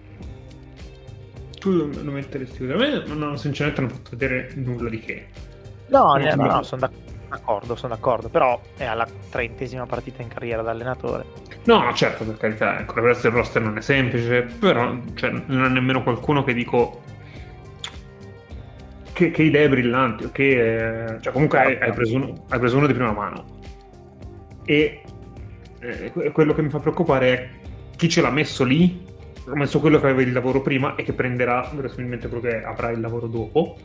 Tu lo metteresti? A me, no, sinceramente, non ho fatto vedere nulla di che. no, ne- sembra- no, sono d'accordo, sono d'accordo. Però è alla trentesima partita in carriera da allenatore. No, no, certo, per carità, ecco, il roster non è semplice, però cioè, non è nemmeno qualcuno che dico che che, idee brillanti, che, cioè comunque hai, hai, preso uno, hai, preso uno, di prima mano. E eh, quello che mi fa preoccupare è chi ce l'ha messo lì, ha messo quello che aveva il lavoro prima e che prenderà verosimilmente quello che avrà il lavoro dopo.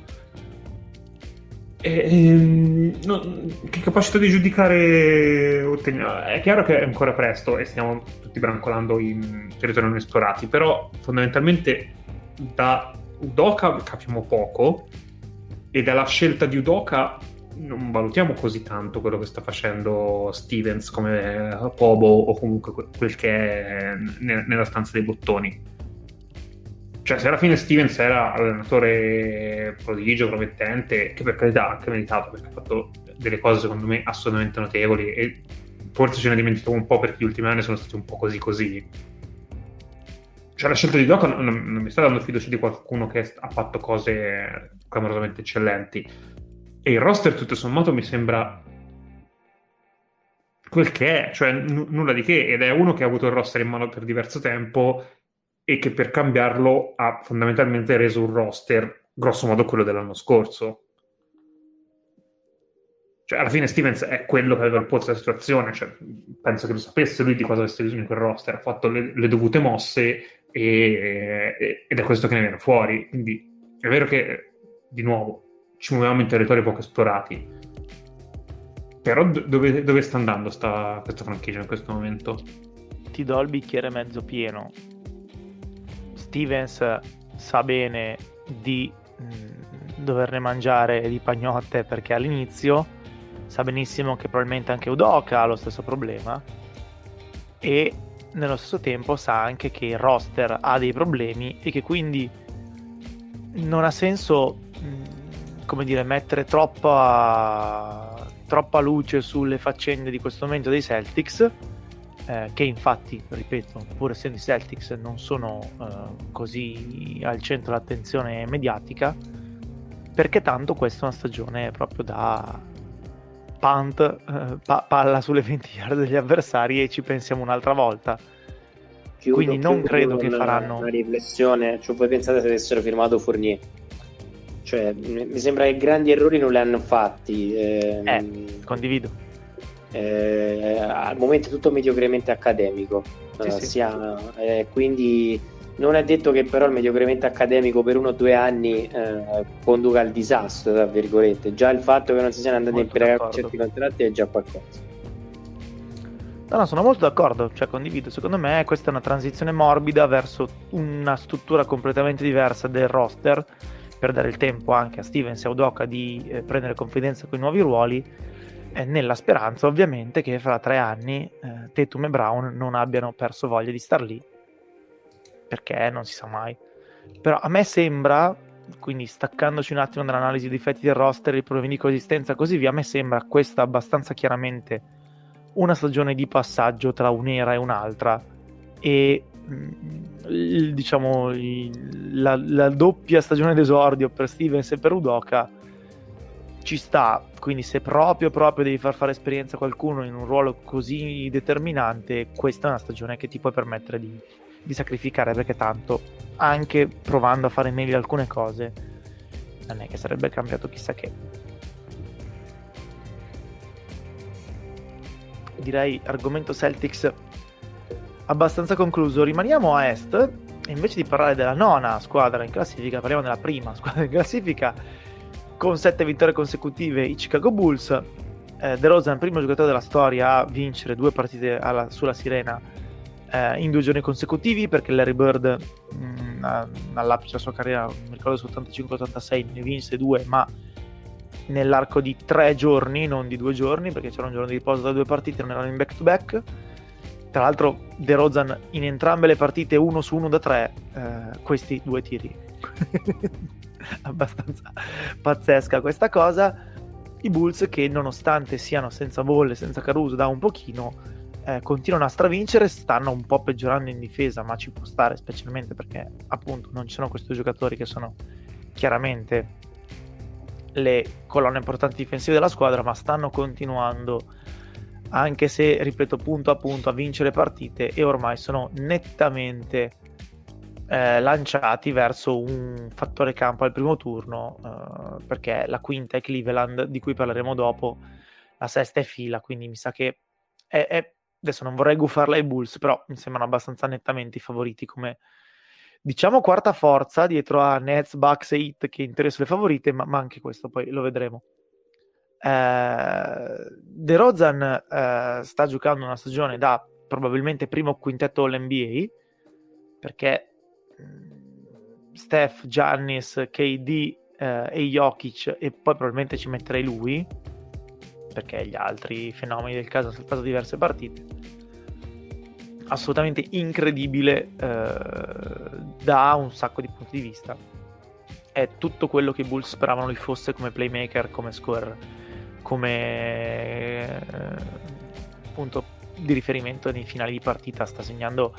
E, ehm, no, che capacità di giudicare? È chiaro che è ancora presto e stiamo tutti brancolando in territori non esplorati, però fondamentalmente da Udoka capiamo poco e dalla scelta di Udoka non valutiamo così tanto quello che sta facendo Stevens come Pobo o comunque quel che è nella stanza dei bottoni. Cioè, se alla fine Stevens era allenatore prodigio, promettente, che per carità ha anche meritato perché ha fatto delle cose secondo me assolutamente notevoli e forse ce ne dimentichiamo un po' perché gli ultimi anni sono stati un po' così così cioè la scelta di Doca non, non, mi sta dando fiducia di qualcuno che ha fatto cose clamorosamente eccellenti. E il roster, tutto sommato, mi sembra quel che è, cioè n- nulla di che. Ed è uno che ha avuto il roster in mano per diverso tempo e che per cambiarlo ha fondamentalmente reso un roster, grosso modo, quello dell'anno scorso. Cioè, alla fine Stevens è quello che aveva il polso della situazione, cioè, penso che lo sapesse lui di cosa avesse bisogno in quel roster, ha fatto le, le dovute mosse e, ed è questo che ne viene fuori. Quindi è vero che, di nuovo, ci muoviamo in territori poco esplorati, però dove, dove sta andando sta, questa franchigia in questo momento? Ti do il bicchiere mezzo pieno. Stevens sa bene di mh, mm, doverne mangiare di pagnotte perché all'inizio sa benissimo che probabilmente anche Udoka ha lo stesso problema e nello stesso tempo sa anche che il roster ha dei problemi e che quindi non ha senso, come dire, mettere troppa, troppa luce sulle faccende di questo momento dei Celtics, eh, che infatti, ripeto, pur essendo i Celtics non sono eh, così al centro dell'attenzione mediatica, perché tanto questa è una stagione proprio da punt, eh, pa- palla sulle 20 yard degli avversari e ci pensiamo un'altra volta. Chiudo, Quindi non credo che faranno una riflessione. Cioè, voi pensate se avessero firmato Fournier? Cioè, mi sembra che grandi errori non li hanno fatti. Eh, eh condivido. Eh, al momento è tutto mediocremente accademico. Sì, uh, sì. Sia, eh, quindi non è detto che però il mediocremento accademico per uno o due anni eh, conduca al disastro, tra virgolette. Già il fatto che non si siano andati a impiegare certi contratti è già qualcosa. No, no, sono molto d'accordo, cioè condivido. Secondo me questa è una transizione morbida verso una struttura completamente diversa del roster per dare il tempo anche a Stevens e a di eh, prendere confidenza con i nuovi ruoli, eh, nella speranza ovviamente che fra tre anni eh, Tatum e Brown non abbiano perso voglia di star lì perché non si sa mai. Però a me sembra, quindi staccandoci un attimo dall'analisi dei difetti del roster, i problemi di coesistenza e così via, a me sembra questa abbastanza chiaramente una stagione di passaggio tra un'era e un'altra e mm, diciamo la, la doppia stagione d'esordio per Stevens e per Udoka ci sta, quindi se proprio proprio devi far fare esperienza a qualcuno in un ruolo così determinante, questa è una stagione che ti puoi permettere di, di sacrificare perché tanto anche provando a fare meglio alcune cose non è che sarebbe cambiato chissà che. Direi argomento Celtics abbastanza concluso. Rimaniamo a est e invece di parlare della nona squadra in classifica parliamo della prima squadra in classifica con sette vittorie consecutive i Chicago Bulls. Eh, De Rosa è il primo giocatore della storia a vincere due partite alla, sulla Sirena eh, in due giorni consecutivi perché Larry Bird mh, mm, all'apice della sua carriera, mi ricordo su 85-86, ne vinse due, ma nell'arco di tre giorni, non di due giorni, perché c'era un giorno di riposo da due partite, non erano in back-to-back. Tra l'altro, De Rozan in entrambe le partite, uno su uno da tre, eh, questi due tiri. Abbastanza pazzesca questa cosa. I Bulls che nonostante siano senza bolle, senza Caruso da un pochino, eh, continuano a stravincere, stanno un po' peggiorando in difesa, ma ci può stare specialmente perché appunto non ci sono questi giocatori che sono chiaramente le colonne importanti difensive della squadra, ma stanno continuando anche se, ripeto, punto a punto a vincere partite e ormai sono nettamente eh, lanciati verso un fattore campo al primo turno, eh, perché la quinta è Cleveland, di cui parleremo dopo, la sesta è fila, quindi mi sa che è, è, adesso non vorrei gufarla ai Bulls, però mi sembrano abbastanza nettamente i favoriti come diciamo quarta forza dietro a Nets, Bucks e Heat che interessano le favorite, ma, ma anche questo poi lo vedremo. Eh, De Rozan eh, sta giocando una stagione da probabilmente primo quintetto all'NBA perché mm, Steph, Giannis, KD eh, e Jokic e poi probabilmente ci metterei lui perché gli altri fenomeni del caso hanno saltato diverse partite. Assolutamente incredibile eh, da un sacco di punti di vista. È tutto quello che i Bulls speravano lui fosse come playmaker, come scorer come eh, punto di riferimento nei finali di partita. Sta segnando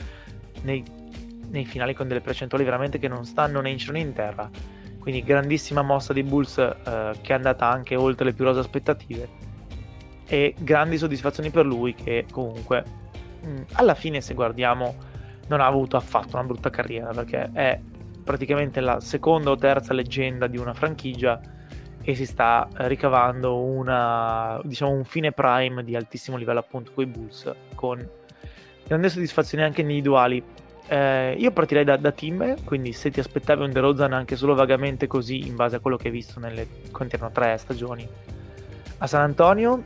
nei, nei finali con delle percentuali veramente che non stanno né in cielo né in terra. Quindi grandissima mossa dei Bulls eh, che è andata anche oltre le più rose aspettative e grandi soddisfazioni per lui che comunque mh, mm, alla fine se guardiamo non ha avuto affatto una brutta carriera perché è praticamente la seconda o terza leggenda di una franchigia e si sta ricavando una, diciamo, un fine prime di altissimo livello appunto con i Bulls con grandi soddisfazioni anche individuali eh, io partirei da, da, team quindi se ti aspettavi un DeRozan anche solo vagamente così in base a quello che hai visto nelle erano tre stagioni a San Antonio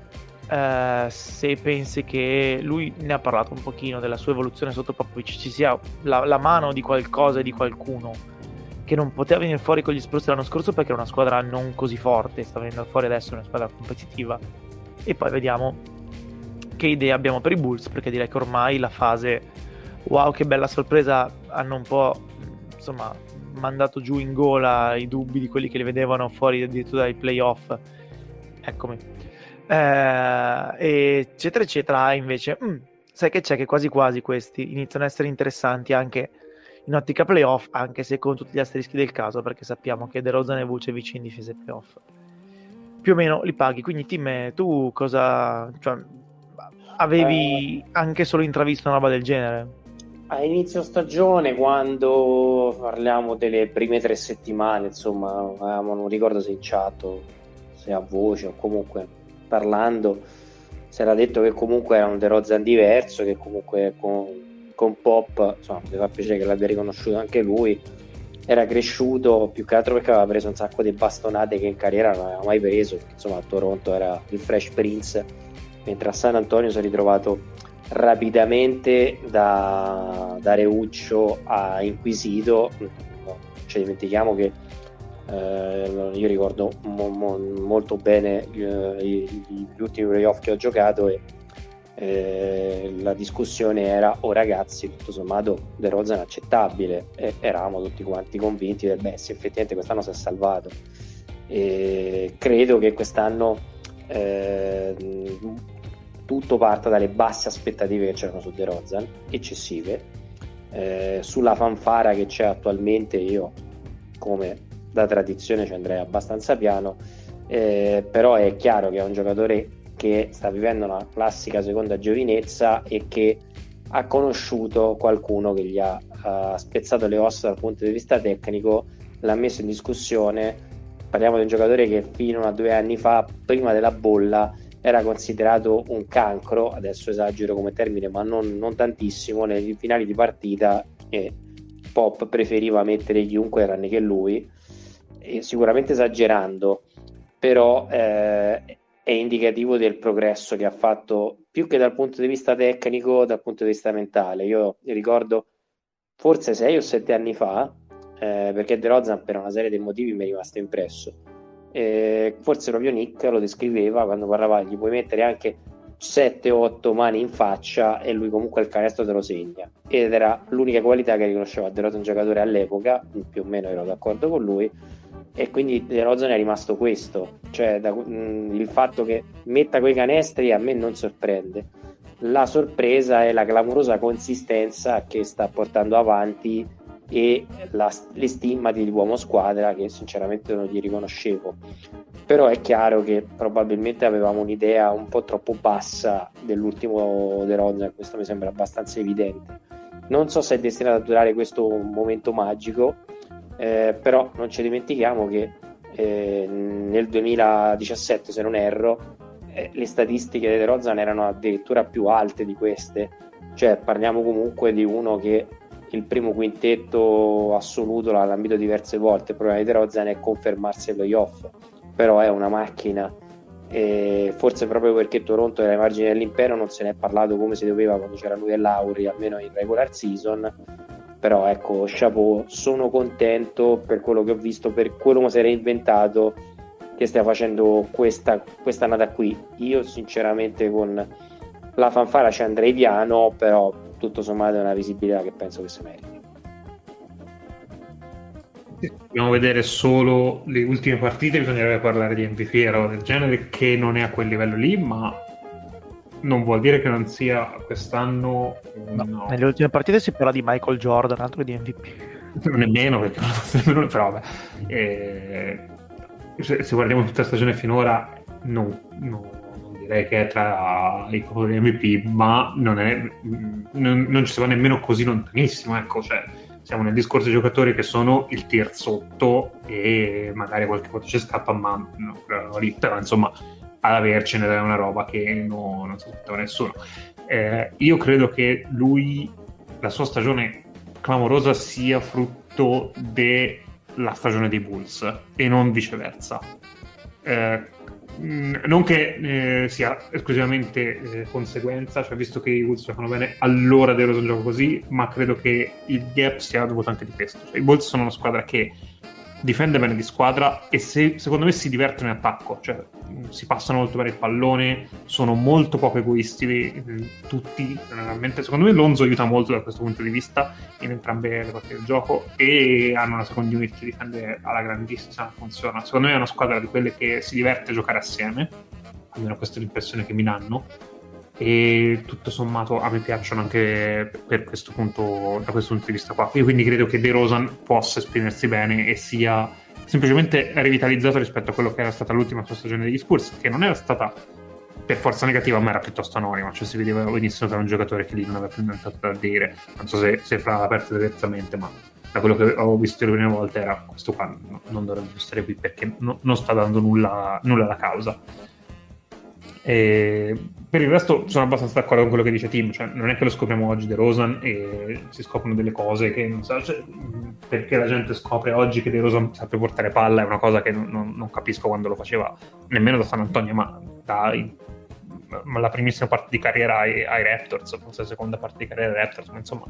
eh, se pensi che lui ne ha parlato un pochino della sua evoluzione sotto Popovic, ci sia la, la mano di qualcosa e di qualcuno che non poteva venire fuori con gli Spurs l'anno scorso perché era una squadra non così forte, sta venendo fuori adesso una squadra competitiva. E poi vediamo che idee abbiamo per i Bulls, perché direi che ormai la fase wow che bella sorpresa hanno un po' insomma mandato giù in gola i dubbi di quelli che li vedevano fuori addirittura dai playoff. Eccomi eh, eccetera, eccetera. Invece, mm, sai che c'è che quasi quasi questi iniziano ad essere interessanti anche in ottica playoff, anche se con tutti gli asterischi del caso, perché sappiamo che De Rozan e Vucevic in difesa playoff più o meno li paghi. Quindi, Tim, tu cosa cioè, avevi eh, anche solo intravisto una roba del genere? A inizio stagione, quando parliamo delle prime tre settimane, insomma, non ricordo se in chat, se a voce o comunque parlando si era detto che comunque era un De Rozan diverso, che comunque con, con Pop, insomma, mi fa piacere che l'abbia riconosciuto anche lui, era cresciuto più che altro perché aveva preso un sacco di bastonate che in carriera non aveva mai preso, insomma a Toronto era il Fresh Prince, mentre a San Antonio si è ritrovato rapidamente da, da Reuccio a Inquisito, no, ci dimentichiamo che eh, io ricordo mo- mo- molto bene eh, gli ultimi playoff che ho giocato e eh, la discussione era oh ragazzi tutto sommato De Rozan accettabile e eravamo tutti quanti convinti del beh sì effettivamente quest'anno si è salvato. E credo che quest'anno eh, tutto parta dalle basse aspettative che c'erano su De Rozan eccessive. Eh, sulla fanfara che c'è attualmente io come da tradizione ci andrei abbastanza piano, eh, però è chiaro che è un giocatore che sta vivendo una classica seconda giovinezza e che ha conosciuto qualcuno che gli ha uh, spezzato le ossa dal punto di vista tecnico, l'ha messo in discussione. Parliamo di un giocatore che fino a due anni fa, prima della bolla, era considerato un cancro, adesso esagero come termine, ma non, non tantissimo, nei finali di partita e Pop preferiva mettere chiunque tranne che lui sicuramente esagerando, però eh, è indicativo del progresso che ha fatto più che dal punto di vista tecnico, dal punto di vista mentale. Io ricordo forse sei o sette anni fa, eh, perché De Rozan per una serie di motivi mi è rimasto impresso. Eh, forse proprio Nick lo descriveva quando parlava, gli puoi mettere anche 7-8 mani in faccia e lui comunque il canestro te lo segna ed era l'unica qualità che riconosceva De Rozan giocatore all'epoca più o meno ero d'accordo con lui e quindi De Rozan è rimasto questo, cioè da, mh, mm, il fatto che metta quei canestri a me non sorprende. La sorpresa è la clamorosa consistenza che sta portando avanti e la, le stimmati di uomo squadra che sinceramente non gli riconoscevo. Però è chiaro che probabilmente avevamo un'idea un po' troppo bassa dell'ultimo De Rozan, questo mi sembra abbastanza evidente Non so se è destinato a durare questo momento magico, eh, però non ci dimentichiamo che eh, nel 2017, se non erro, eh, le statistiche di Rozan erano addirittura più alte di queste, cioè parliamo comunque di uno che il primo quintetto assoluto l'ha lambito diverse volte, il problema di Rozan è confermarsi ai playoff, però è una macchina. E forse proprio perché Toronto era ai margini dell'impero non se ne è parlato come si doveva quando c'era lui e Lauri, almeno in regular season, però ecco, chapeau, sono contento per quello che ho visto, per quello che si era inventato che stia facendo questa, questa annata qui. Io sinceramente con la fanfara ci andrei piano, però tutto sommato è una visibilità che penso che si meriti. Dobbiamo vedere solo le ultime partite, bisognerebbe parlare di MVP o del genere, che non è a quel livello lì, ma non vuol dire che non sia quest'anno. No, no. Nelle ultime partite si parla di Michael Jordan, altro che di MVP. Non nemmeno, perché però vabbè. Eh, se, se, guardiamo tutta la stagione finora, non, non, non direi che è tra i colori MVP, ma non, è, non, non, ci si va nemmeno così lontanissimo. Ecco, cioè, siamo nel discorso dei giocatori che sono il tier sotto e magari qualche volta ci scappa, ma no, però insomma ad avercene è una roba che no, non si aspettava nessuno. Eh, io credo che lui, la sua stagione clamorosa sia frutto della stagione dei Bulls e non viceversa. Eh, non che eh, sia esclusivamente eh, conseguenza, cioè visto che i Bulls giocano bene, allora De Rosa gioca così, ma credo che il gap sia dovuto anche di questo. Cioè, I Bulls sono una squadra che difende bene di squadra e se, secondo me si divertono in attacco, cioè si passano molto bene il pallone, sono molto poco egoisti tutti generalmente. Secondo me Lonzo aiuta molto da questo punto di vista in entrambe le parti del gioco e hanno una seconda unit che difende alla grandissima funziona. Secondo me è una squadra di quelle che si diverte a giocare assieme, almeno questa è l'impressione che mi danno e tutto sommato a me piacciono anche per questo punto, da questo punto di vista qua. Io quindi credo che De Rosan possa esprimersi bene e sia semplicemente rivitalizzato rispetto a quello che era stata l'ultima sua stagione degli Spurs, che non era stata per forza negativa, ma era piuttosto anonima, cioè si vedeva benissimo che era un giocatore che lì non aveva più niente da dire. Non so se, se fra aperto diversamente, ma da quello che ho visto le prime volte era questo qua non dovrebbe stare qui perché no, non sta dando nulla, nulla alla causa. E per il resto sono abbastanza d'accordo con quello che dice Tim, cioè non è che lo scopriamo oggi De Rosan e si scoprono delle cose che non so, cioè, perché la gente scopre oggi che De Rosan sappia portare palla è una cosa che non, non, non capisco quando lo faceva nemmeno da San Antonio, ma dai la primissima parte di carriera ai, ai, Raptors, forse la seconda parte di carriera ai Raptors, ma insomma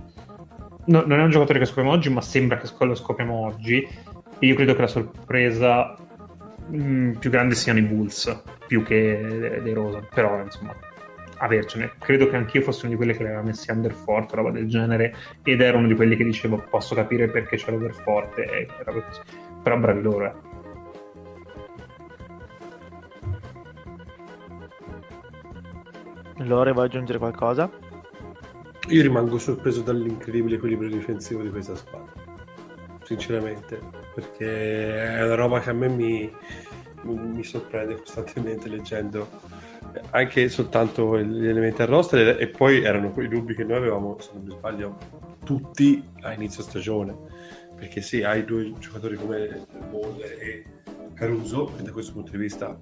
no, non è un giocatore che scopriamo oggi, ma sembra che lo scopriamo oggi. E io credo che la sorpresa mh, mm, più grande siano i Bulls più che dei Rosa, però insomma avercene. Credo che anch'io fossi uno di quelli che l'aveva messi under forte, roba del genere, ed ero uno di quelli che dicevo posso capire perché c'è l'over forte e roba così. Però bravi loro, eh. Lore, vuoi aggiungere qualcosa? Io rimango sorpreso dall'incredibile equilibrio difensivo di questa squadra, sinceramente, perché è una roba che a me mi, mi sorprende costantemente leggendo anche soltanto gli elementi al roster e poi erano quei dubbi che noi avevamo, se non mi sbaglio, tutti a inizio stagione. Perché sì, hai due giocatori come Boulder e Caruso che da questo punto di vista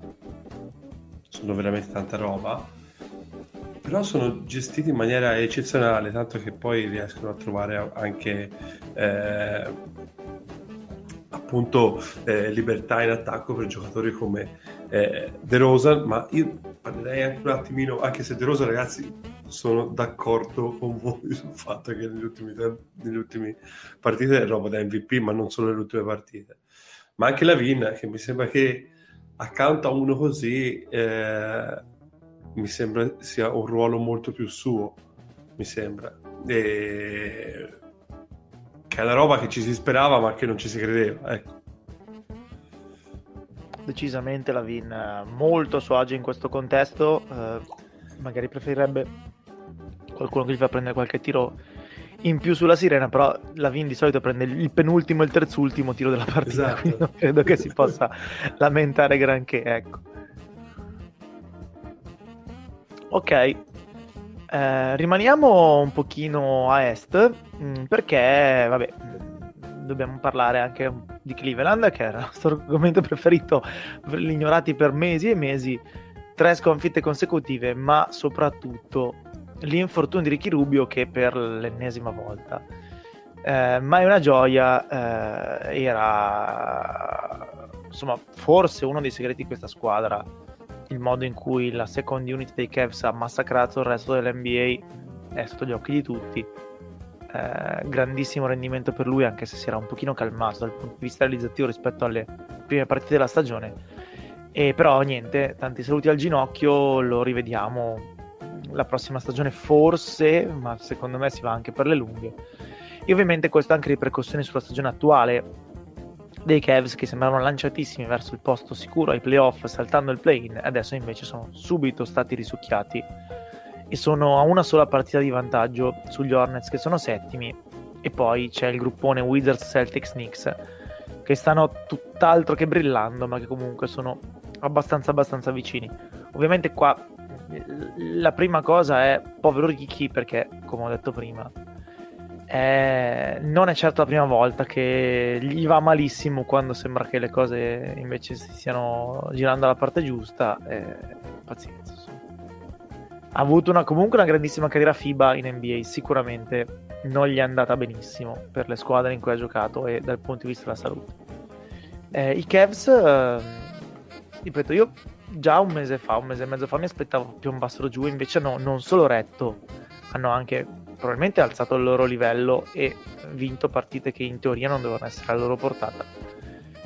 sono veramente tanta roba però sono gestiti in maniera eccezionale tanto che poi riescono a trovare anche eh, appunto eh, libertà in attacco per giocatori come eh, De Rosa, ma io parlerei anche un attimino, anche se De Rosa ragazzi sono d'accordo con voi sul fatto che negli ultimi, negli ultimi partite è roba da MVP, ma non solo nelle ultime partite, ma anche la Vin, che mi sembra che accanto a uno così eh, mi sembra sia un ruolo molto più suo, mi sembra. E è una roba che ci si sperava ma che non ci si credeva. Ecco. Decisamente la Vin eh, molto a suo agio in questo contesto, eh, magari preferirebbe qualcuno che gli fa prendere qualche tiro in più sulla sirena, però la Vin di solito prende il penultimo e il terzultimo tiro della partita, esatto. quindi non credo che si possa lamentare granché, ecco. Ok, Eh, rimaniamo un pochino a est mm, perché, vabbè, dobbiamo parlare anche di Cleveland, che era il nostro argomento preferito, ignorati per mesi e mesi, tre sconfitte consecutive, ma soprattutto l'infortunio di Ricky Rubio che per l'ennesima volta. Eh, ma è una gioia, eh, era insomma forse uno dei segreti di questa squadra il modo in cui la second unit dei Cavs ha massacrato il resto dell'NBA è sotto gli occhi di tutti. Eh, grandissimo rendimento per lui, anche se si era un pochino calmato dal punto di vista realizzativo rispetto alle prime partite della stagione. E però niente, tanti saluti al ginocchio, lo rivediamo la prossima stagione forse, ma secondo me si va anche per le lunghe. E ovviamente questo ha anche ripercussioni sulla stagione attuale dei Cavs che sembravano lanciatissimi verso il posto sicuro ai playoff saltando il play-in adesso invece sono subito stati risucchiati. E sono a una sola partita di vantaggio sugli Hornets che sono settimi. E poi c'è il gruppone Wizards, Celtics, Knicks che stanno tutt'altro che brillando ma che comunque sono abbastanza abbastanza vicini. Ovviamente qua la prima cosa è povero Ricky perché come ho detto prima eh, non è certo la prima volta che gli va malissimo quando sembra che le cose invece si stiano girando dalla parte giusta. Eh, pazienza. Ha avuto una, comunque una grandissima carriera FIBA in NBA, sicuramente non gli è andata benissimo per le squadre in cui ha giocato e dal punto di vista della salute. Eh, I Cavs, eh, ripeto, io già un mese fa, un mese e mezzo fa mi aspettavo piombassero giù, invece no, non solo retto, hanno anche probabilmente alzato il loro livello e vinto partite che in teoria non devono essere alla loro portata.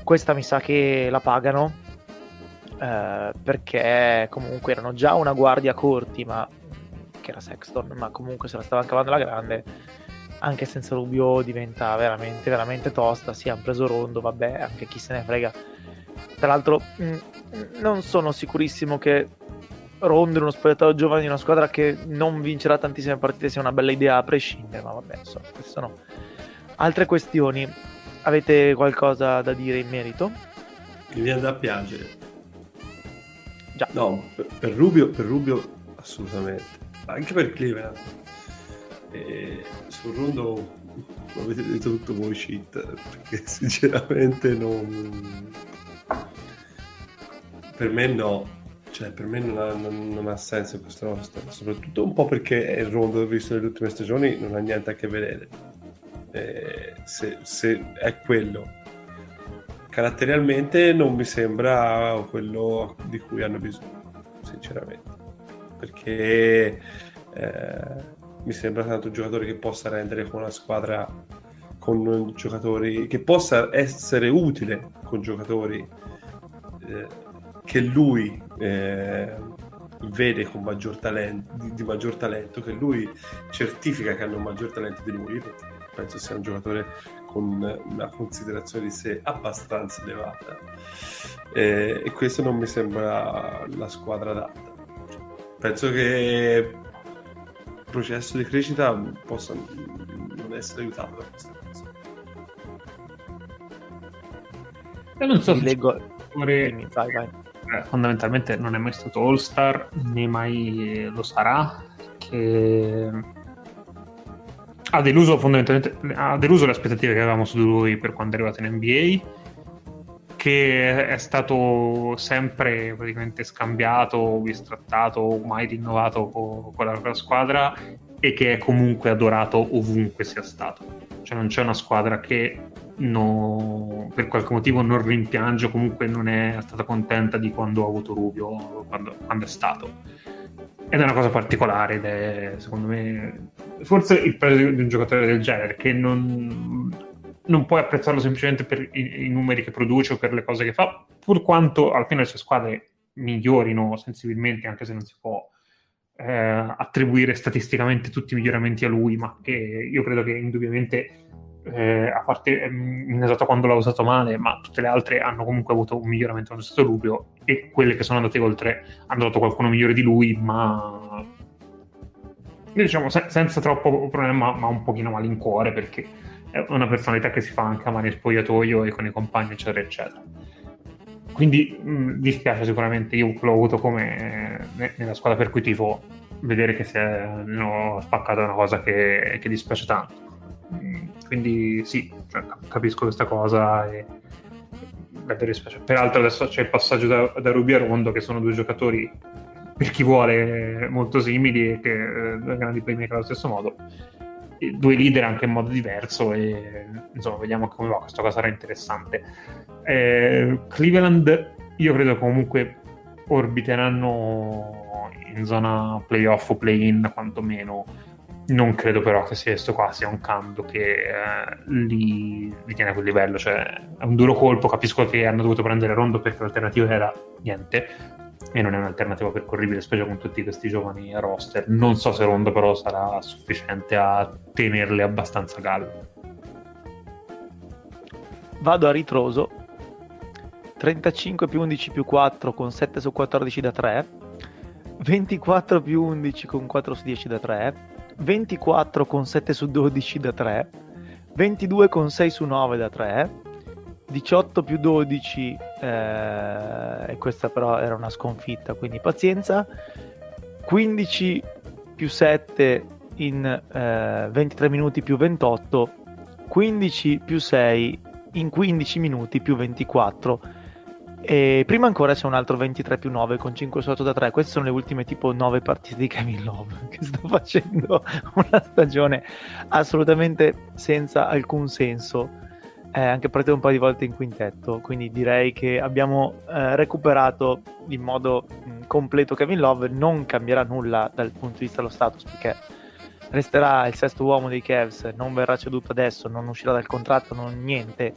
Questa mi sa che la pagano eh, perché comunque erano già una guardia corti, ma che era Sexton, ma comunque se la stavano cavando la grande. Anche senza Rubio diventa veramente, veramente tosta. Sì, hanno preso Rondo, vabbè, anche chi se ne frega. Tra l'altro, mh, mm, non sono sicurissimo che Rondo uno spogliatoio giovane di una squadra che non vincerà tantissime partite sia una bella idea a prescindere, ma vabbè, insomma, queste sono altre questioni. Avete qualcosa da dire in merito? Mi viene da piangere. Già. No, per, per, Rubio, per Rubio assolutamente. Anche per Cleveland. E sul Rondo avete detto tutto voi shit, perché sinceramente non... Per me no cioè, per me non ha, non, non ha senso questa nostra, soprattutto un po' perché il rondo visto nelle ultime stagioni non ha niente a che vedere. Eh, se, se, è quello, caratterialmente non mi sembra quello di cui hanno bisogno, sinceramente, perché eh, mi sembra tanto un giocatore che possa rendere con una squadra con giocatori che possa essere utile con giocatori eh, che lui eh, vede con maggior talento, di, di, maggior talento, che lui certifica che hanno un maggior talento di lui, perché penso sia un giocatore con una considerazione di sé abbastanza elevata. Eh, e questo non mi sembra la squadra adatta. Penso che il processo di crescita possa non essere aiutato da questa cosa. E non so se leggo... Vai, vai. Eh, fondamentalmente non è mai stato All Star né mai lo sarà che ha deluso fondamentalmente ha deluso le aspettative che avevamo su di lui per quando è arrivato in NBA che è stato sempre praticamente scambiato, bistrattato, mai rinnovato con la squadra e che è comunque adorato ovunque sia stato. Cioè non c'è una squadra che no, per qualche motivo non rimpiange o comunque non è stata contenta di quando ha avuto Rubio, quando, quando è stato. Ed è una cosa particolare ed è, secondo me, forse il peso di un giocatore del genere, che non, non puoi apprezzarlo semplicemente per i, i, numeri che produce o per le cose che fa, pur quanto alla fine le sue squadre migliorino sensibilmente, anche se non si può eh, attribuire statisticamente tutti i miglioramenti a lui, ma che io credo che indubbiamente eh, a parte Minnesota quando l'ha usato male, ma tutte le altre hanno comunque avuto un miglioramento nello stesso Rubio e quelle che sono andate oltre hanno dato qualcuno migliore di lui, ma diciamo se- senza troppo problema, ma un pochino malincuore perché è una personalità che si fa anche amare in spogliatoio e con i compagni, eccetera, eccetera. Quindi mh, dispiace sicuramente, io l'ho avuto come eh, nella squadra per cui tifo vedere che si è no, spaccata una cosa che, che dispiace tanto. Mm, quindi sì, cioè, capisco questa cosa e Peraltro adesso c'è il passaggio da, da Ruby a Rondo che sono due giocatori per chi vuole molto simili e che eh, grandi playmaker allo stesso modo due leader anche in modo diverso e insomma vediamo come va questa cosa sarà interessante. Eh, Cleveland io credo comunque orbiteranno in zona playoff o play-in quantomeno non credo però che questo qua sia un cambio che eh, li, li, tiene a quel livello cioè è un duro colpo capisco che hanno dovuto prendere Rondo perché l'alternativa era niente e non è un'alternativa percorribile specie con tutti questi giovani roster. Non so se Rondo però sarà sufficiente a tenerle abbastanza calme. Vado a ritroso. 35 più 11 più 4 con 7 su 14 da 3 24 più 11 con 4 su 10 da 3 24 con 7 su 12 da 3, 22 con 6 su 9 da 3, 18 più 12, eh, e questa però era una sconfitta, quindi pazienza, 15 più 7 in eh, 23 minuti più 28, 15 più 6 in 15 minuti più 24 e prima ancora c'è un altro 23 più 9 con 5 sotto da 3. Queste sono le ultime tipo 9 partite di Kevin Love che sta facendo una stagione assolutamente senza alcun senso. Eh, anche partito un po' di volte in quintetto. Quindi direi che abbiamo eh, recuperato in modo mh, completo Kevin Love. Non cambierà nulla dal punto di vista dello status perché resterà il sesto uomo dei Cavs. Non verrà ceduto adesso, non uscirà dal contratto, non niente.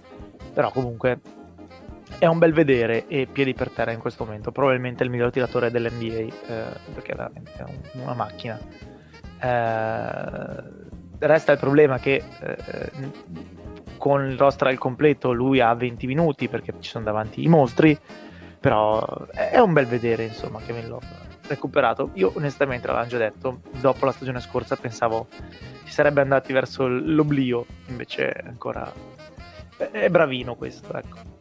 Però comunque è un bel vedere e piedi per terra in questo momento. Probabilmente il miglior tiratore dell'NBA eh, perché è veramente un, una macchina. Eh, resta il problema che eh, con il roster al completo lui ha 20 minuti perché ci sono davanti i mostri. Però è un bel vedere, insomma, che me l'ho recuperato. Io onestamente l'avevo già detto, dopo la stagione scorsa pensavo si sarebbe andati verso l'oblio, invece ancora è bravino questo, ecco.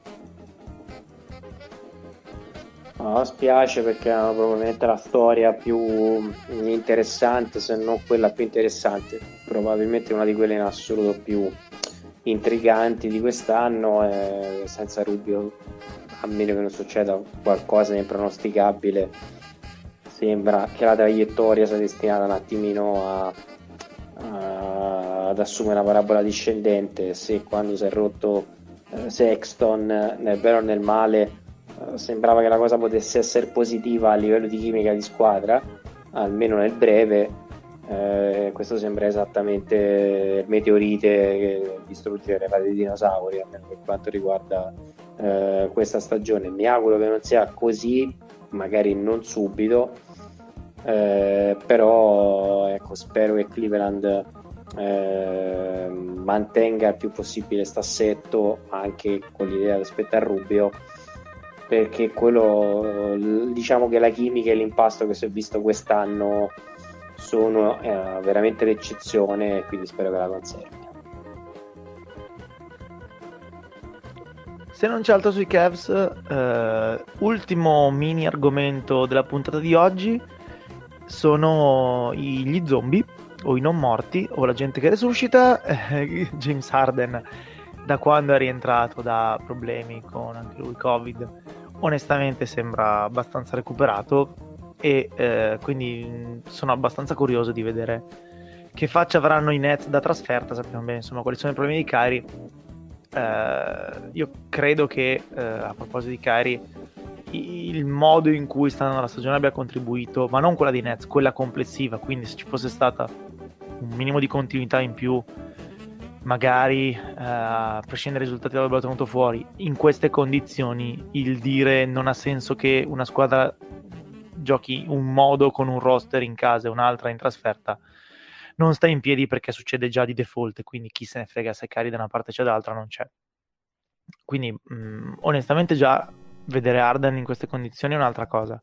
No, spiace perché è probabilmente la storia più interessante, se non quella più interessante, probabilmente una di quelle in assoluto più intriganti di quest'anno, eh, senza Rubio, a meno che non succeda qualcosa di impronosticabile, sembra che la traiettoria sia destinata un attimino a, a, ad assumere una parabola discendente, se quando si è rotto eh, Sexton nel bene o nel male sembrava che la cosa potesse essere positiva a livello di chimica di squadra, almeno nel breve. Eh, questo sembra esattamente il meteorite che distrugge le pate di dinosauri, almeno per quanto riguarda eh, questa stagione. Mi auguro che non sia così, magari non subito, eh, però ecco, spero che Cleveland eh, mantenga il più possibile questo assetto anche con l'idea di aspettare Rubio perché quello diciamo che la chimica e l'impasto che si è visto quest'anno sono eh, veramente l'eccezione quindi spero che la conservi. Se non c'è altro sui Cavs eh, ultimo mini argomento della puntata di oggi sono gli zombie o i non morti o la gente che resuscita eh, James Harden da quando è rientrato da problemi con anche lui Covid, onestamente sembra abbastanza recuperato e eh, quindi sono abbastanza curioso di vedere che faccia avranno i Nets da trasferta, sappiamo bene insomma quali sono i problemi di Kyrie. Eh, io credo che eh, a proposito di Kyrie il modo in cui sta andando la stagione abbia contribuito, ma non quella di Nets, quella complessiva, quindi se ci fosse stata un minimo di continuità in più magari eh, a prescindere dai risultati avrebbero tenuto fuori in queste condizioni il dire non ha senso che una squadra giochi un modo con un roster in casa e un'altra in trasferta non sta in piedi perché succede già di default quindi chi se ne frega se cari da una parte c'è dall'altra non c'è. Quindi mh, mm, onestamente già vedere Arden in queste condizioni è un'altra cosa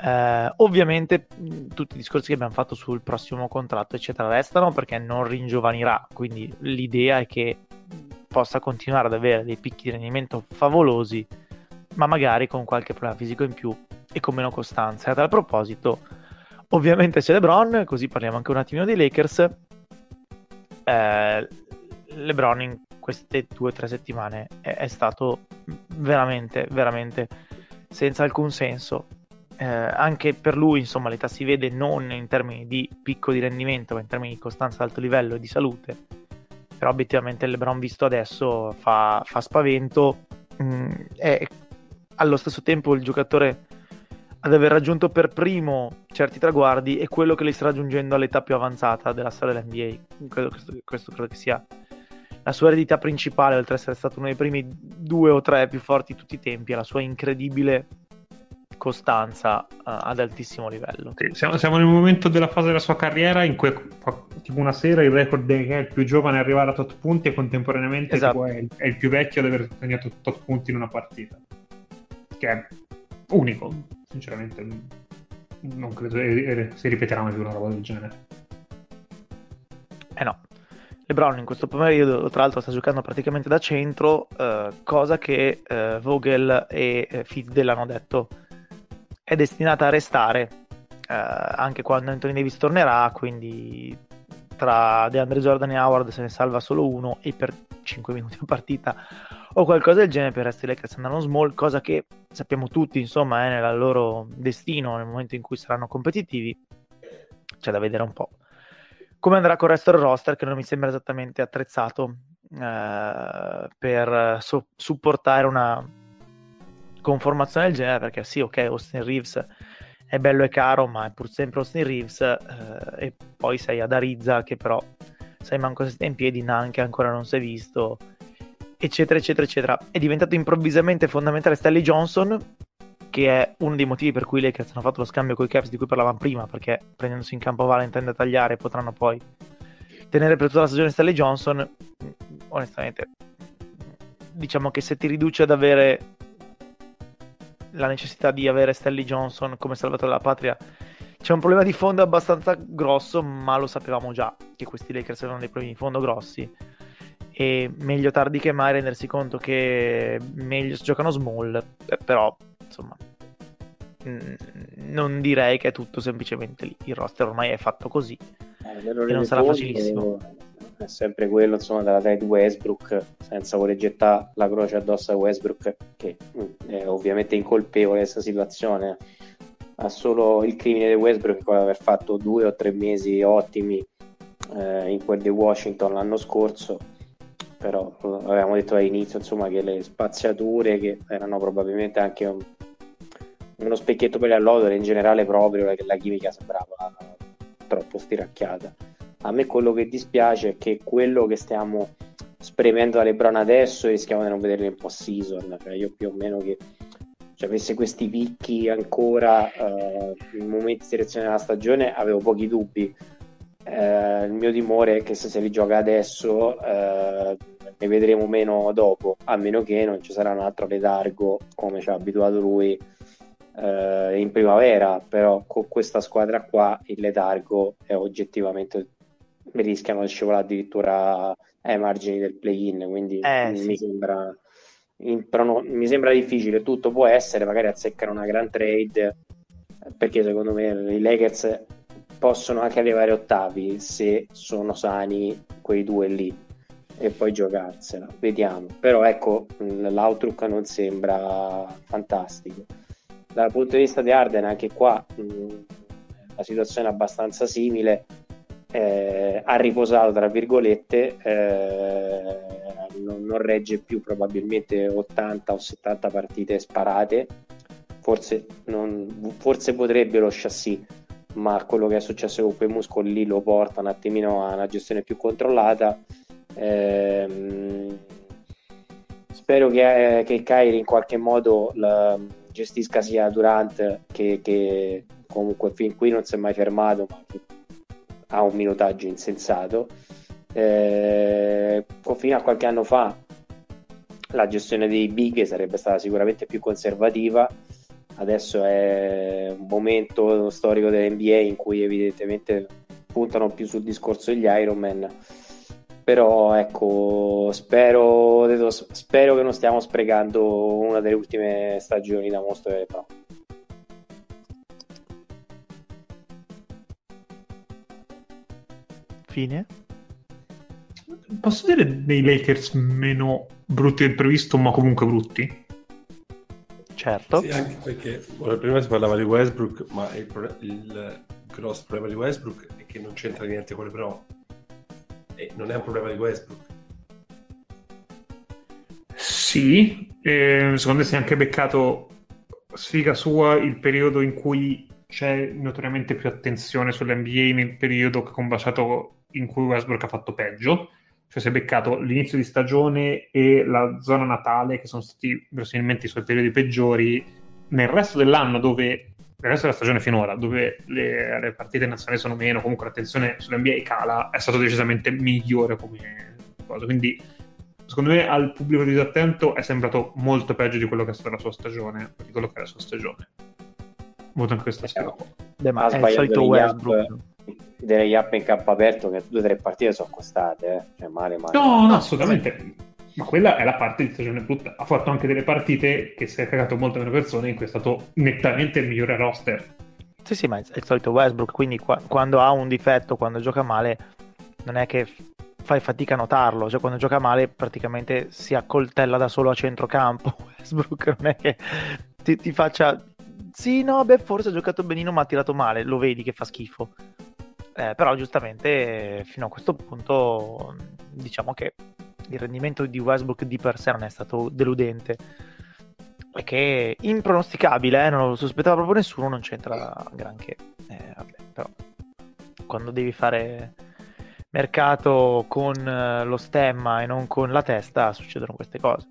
eh, ovviamente tutti i discorsi che abbiamo fatto sul prossimo contratto eccetera restano perché non ringiovanirà quindi l'idea è che possa continuare ad avere dei picchi di rendimento favolosi ma magari con qualche problema fisico in più e con meno costanza e a tal proposito Ovviamente c'è LeBron, così parliamo anche un attimino dei Lakers. Eh, LeBron in queste due o tre settimane è, è, stato veramente, veramente senza alcun senso. Eh, anche per lui, insomma, l'età si vede non in termini di picco di rendimento, ma in termini di costanza ad alto livello e di salute. Però obiettivamente LeBron visto adesso fa, fa spavento. Mm, è allo stesso tempo il giocatore ad aver raggiunto per primo certi traguardi è quello che li sta raggiungendo all'età più avanzata della storia dell'NBA. Credo, questo, questo credo che sia la sua eredità principale, oltre ad essere stato uno dei primi due o tre più forti di tutti i tempi, è la sua incredibile costanza uh, ad altissimo livello. Sì, siamo, siamo, nel momento della fase della sua carriera in cui tipo una sera il record che è il più giovane a arrivare a tot punti e contemporaneamente esatto. è, il, è, il, più vecchio ad aver segnato tot punti in una partita. Che è unico, sinceramente. Non credo si ripeterà mai più una roba del genere. Eh no, LeBron in questo periodo, tra l'altro, sta giocando praticamente da centro, eh, cosa che eh, Vogel e eh, Fizdale hanno detto è destinata a restare eh, anche quando Anthony Davis tornerà. Quindi tra DeAndre Jordan e Howard se ne salva solo uno e per 5 minuti a partita o qualcosa del genere per il resto dei Lakers andranno small, cosa che sappiamo tutti, insomma, è nel loro destino nel momento in cui saranno competitivi. C'è da vedere un po' come andrà con il resto del roster che non mi sembra esattamente attrezzato eh, per so- supportare una conformazione del genere perché sì ok Austin Reeves è bello e caro ma è pur sempre Austin Reeves eh, e poi sei ad Arizza che però sai manco se sta in piedi neanche ancora non si è visto eccetera eccetera eccetera. È diventato improvvisamente fondamentale Stanley Johnson che è uno dei motivi per cui i Lakers hanno fatto lo scambio con i Caps di cui parlavamo prima, perché prendendosi in campo Valentine da tagliare potranno poi tenere per tutta la stagione Stanley Johnson, onestamente, diciamo che se ti riduce ad avere la necessità di avere Stanley Johnson come salvatore della patria, c'è un problema di fondo abbastanza grosso, ma lo sapevamo già che questi Lakers avevano dei problemi di fondo grossi. E meglio tardi che mai rendersi conto che meglio si giocano small, però insomma, mm, non direi che è tutto semplicemente lì. Il roster ormai è fatto così eh, e non sarà facilissimo. È sempre quello, insomma, della trade Westbrook, senza voler gettare la croce addosso a Westbrook, che mm, è ovviamente incolpevole questa situazione. Ha solo il crimine di Westbrook che aver fatto due o tre mesi ottimi eh, in quel di Washington l'anno scorso però avevamo detto all'inizio insomma che le spaziature che erano probabilmente anche un, uno specchietto per le allodole in generale proprio che la chimica sembrava troppo stiracchiata a me quello che dispiace è che quello che stiamo spremendo da Lebron adesso rischiamo di non vederlo in post season cioè io più o meno che cioè, avesse questi picchi ancora uh, in momenti di selezione della stagione avevo pochi dubbi. Uh, il mio timore è che se li gioca adesso uh, ne vedremo meno dopo, a meno che non ci sarà un altro letargo come ci ha abituato lui eh, in primavera, però con questa squadra qua il letargo è oggettivamente rischiano di scivolare addirittura ai margini del play-in, quindi eh, mi, sì. sembra, in, no, mi sembra difficile, tutto può essere, magari azzeccare una gran trade, perché secondo me i Lakers possono anche arrivare ottavi se sono sani quei due lì e poi giocarsela. Vediamo. Però ecco, l'outlook non sembra fantastico. Dal punto di vista di Arden, anche qua mh, la situazione è abbastanza simile. Eh, ha riposato, tra virgolette, eh, non, non, regge più probabilmente 80 o 70 partite sparate. Forse, non, forse potrebbe lo chassis, ma quello che è successo con quei muscoli lì lo porta un attimino a una gestione più controllata Ehm, spero che, che Kairi in qualche modo la, gestisca sia Durant che, che, comunque fin qui non si è mai fermato ma che ha un minutaggio insensato. Eh, fino a qualche anno fa la gestione dei big sarebbe stata sicuramente più conservativa. Adesso è un momento storico dell'NBA in cui evidentemente puntano più sul discorso degli Ironman però ecco spero, spero che non stiamo sprecando una delle ultime stagioni da mostro delle pro Fine? Posso dire dei Lakers meno brutti del previsto, ma comunque brutti? Certo. Sì, anche perché ora, prima si parlava di Westbrook, ma il, pro- il grosso problema di Westbrook è che non c'entra niente con le pro. E non è un problema di Westbrook. Sì, eh, secondo me si è anche beccato sfiga sua il periodo in cui c'è notoriamente più attenzione sull'NBA nel periodo che ha combaciato in cui Westbrook ha fatto peggio cioè si è beccato l'inizio di stagione e la zona natale, che sono stati verosimilmente i suoi periodi peggiori, nel resto dell'anno, dove nel resto della stagione finora, dove le, le partite nazionali sono meno, comunque l'attenzione sull'NBA cala, è stato decisamente migliore come cosa. Quindi, secondo me, al pubblico disattento è sembrato molto peggio di quello che è stata la sua stagione, di quello che è la sua stagione. Molto in questa sfida. Beh, ma è il solito Westbrook. Up degli up in campo aperto che due o tre partite sono costate, eh? cioè male, male. No, no, assolutamente. Ma quella è la parte di stagione brutta. Ha fatto anche delle partite che si è cagato molte meno persone, in cui è stato nettamente il migliore roster. Sì, sì, ma è il solito Westbrook, quindi qua, quando ha un difetto, quando gioca male, non è che fai fatica a notarlo, cioè quando gioca male praticamente si accoltella da solo a centrocampo. Westbrook non è che ti, ti faccia... Sì, no, beh, forse ha giocato benino ma ha tirato male, lo vedi che fa schifo. Eh, però giustamente fino a questo punto diciamo che il rendimento di Westbrook di per sé non è stato deludente e che impronosticabile, eh, non lo sospettava proprio nessuno, non c'entra granché. Eh, vabbè, però quando devi fare mercato con eh, lo stemma e non con la testa succedono queste cose.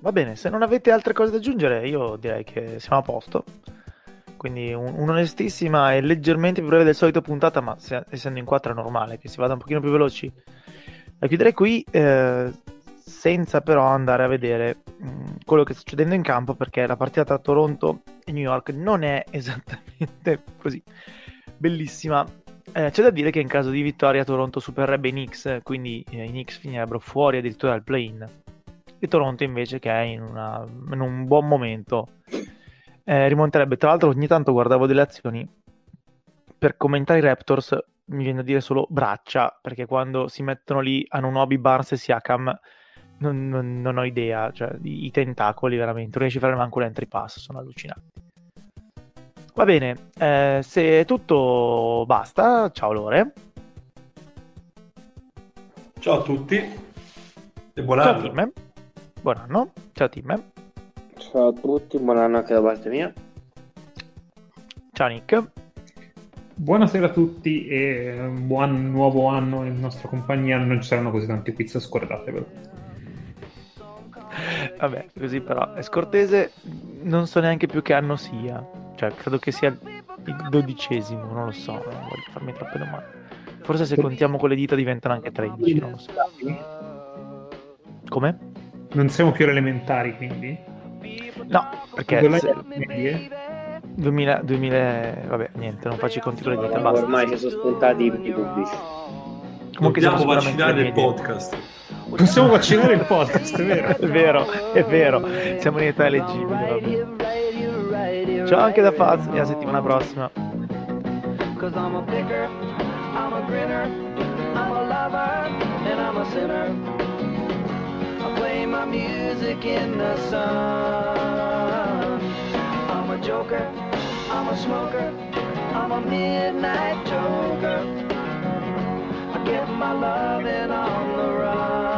Va bene, se non avete altre cose da aggiungere, io direi che siamo a posto. Quindi un, un'onestissima e leggermente più breve del solito puntata, ma se, essendo in quattro è normale che si vada un pochino più veloci. La chiuderei qui eh, senza però andare a vedere mh, mm, quello che sta succedendo in campo perché la partita tra Toronto e New York non è esattamente così bellissima. Eh, c'è da dire che in caso di vittoria Toronto supererebbe i Knicks, quindi eh, i Knicks finirebbero fuori addirittura dal play-in. E Toronto invece che è in, una, in un buon momento eh, rimonterebbe. Tra l'altro, ogni tanto guardavo delle azioni per commentare i Raptors. Mi viene a dire solo braccia perché quando si mettono lì a Nunobi, Barnes e Siakam non, non, non, ho idea. Cioè, i, i, tentacoli veramente non riesci a fare manco l'entry pass, sono allucinanti. Va bene, eh, se tutto basta, ciao Lore. Ciao a tutti e buon anno. Ciao Tim. Buon anno. Ciao Tim. Ciao a tutti, buon anno anche da parte mia. Ciao Nick. Buonasera a tutti e buon nuovo anno in nostra compagnia. Non ci saranno così tanti quiz, scordatevelo. Vabbè, così però è scortese. Non so neanche più che anno sia. Cioè, credo che sia il dodicesimo, non lo so. Non voglio farmi troppe domande. Forse se contiamo con le dita diventano anche 13, non lo so. Come? Non siamo più elementari, quindi? No, perché... 2000, 2000, vabbè, niente, non faccio i conti con le dita, basta. Ormai ci sono spuntati i pubblici. Comunque Dobbiamo vaccinare il podcast. Possiamo vaccinare il podcast, è vero? è vero, è vero. Siamo in età eleggibile, vabbè. Ciao anche da Faz, e alla settimana prossima. Cause I'm a picker, I'm a grinner, I'm a lover, and I'm a sinner. my music in the sun. I'm a joker, I'm a smoker, I'm a midnight joker. I get my loving on the run.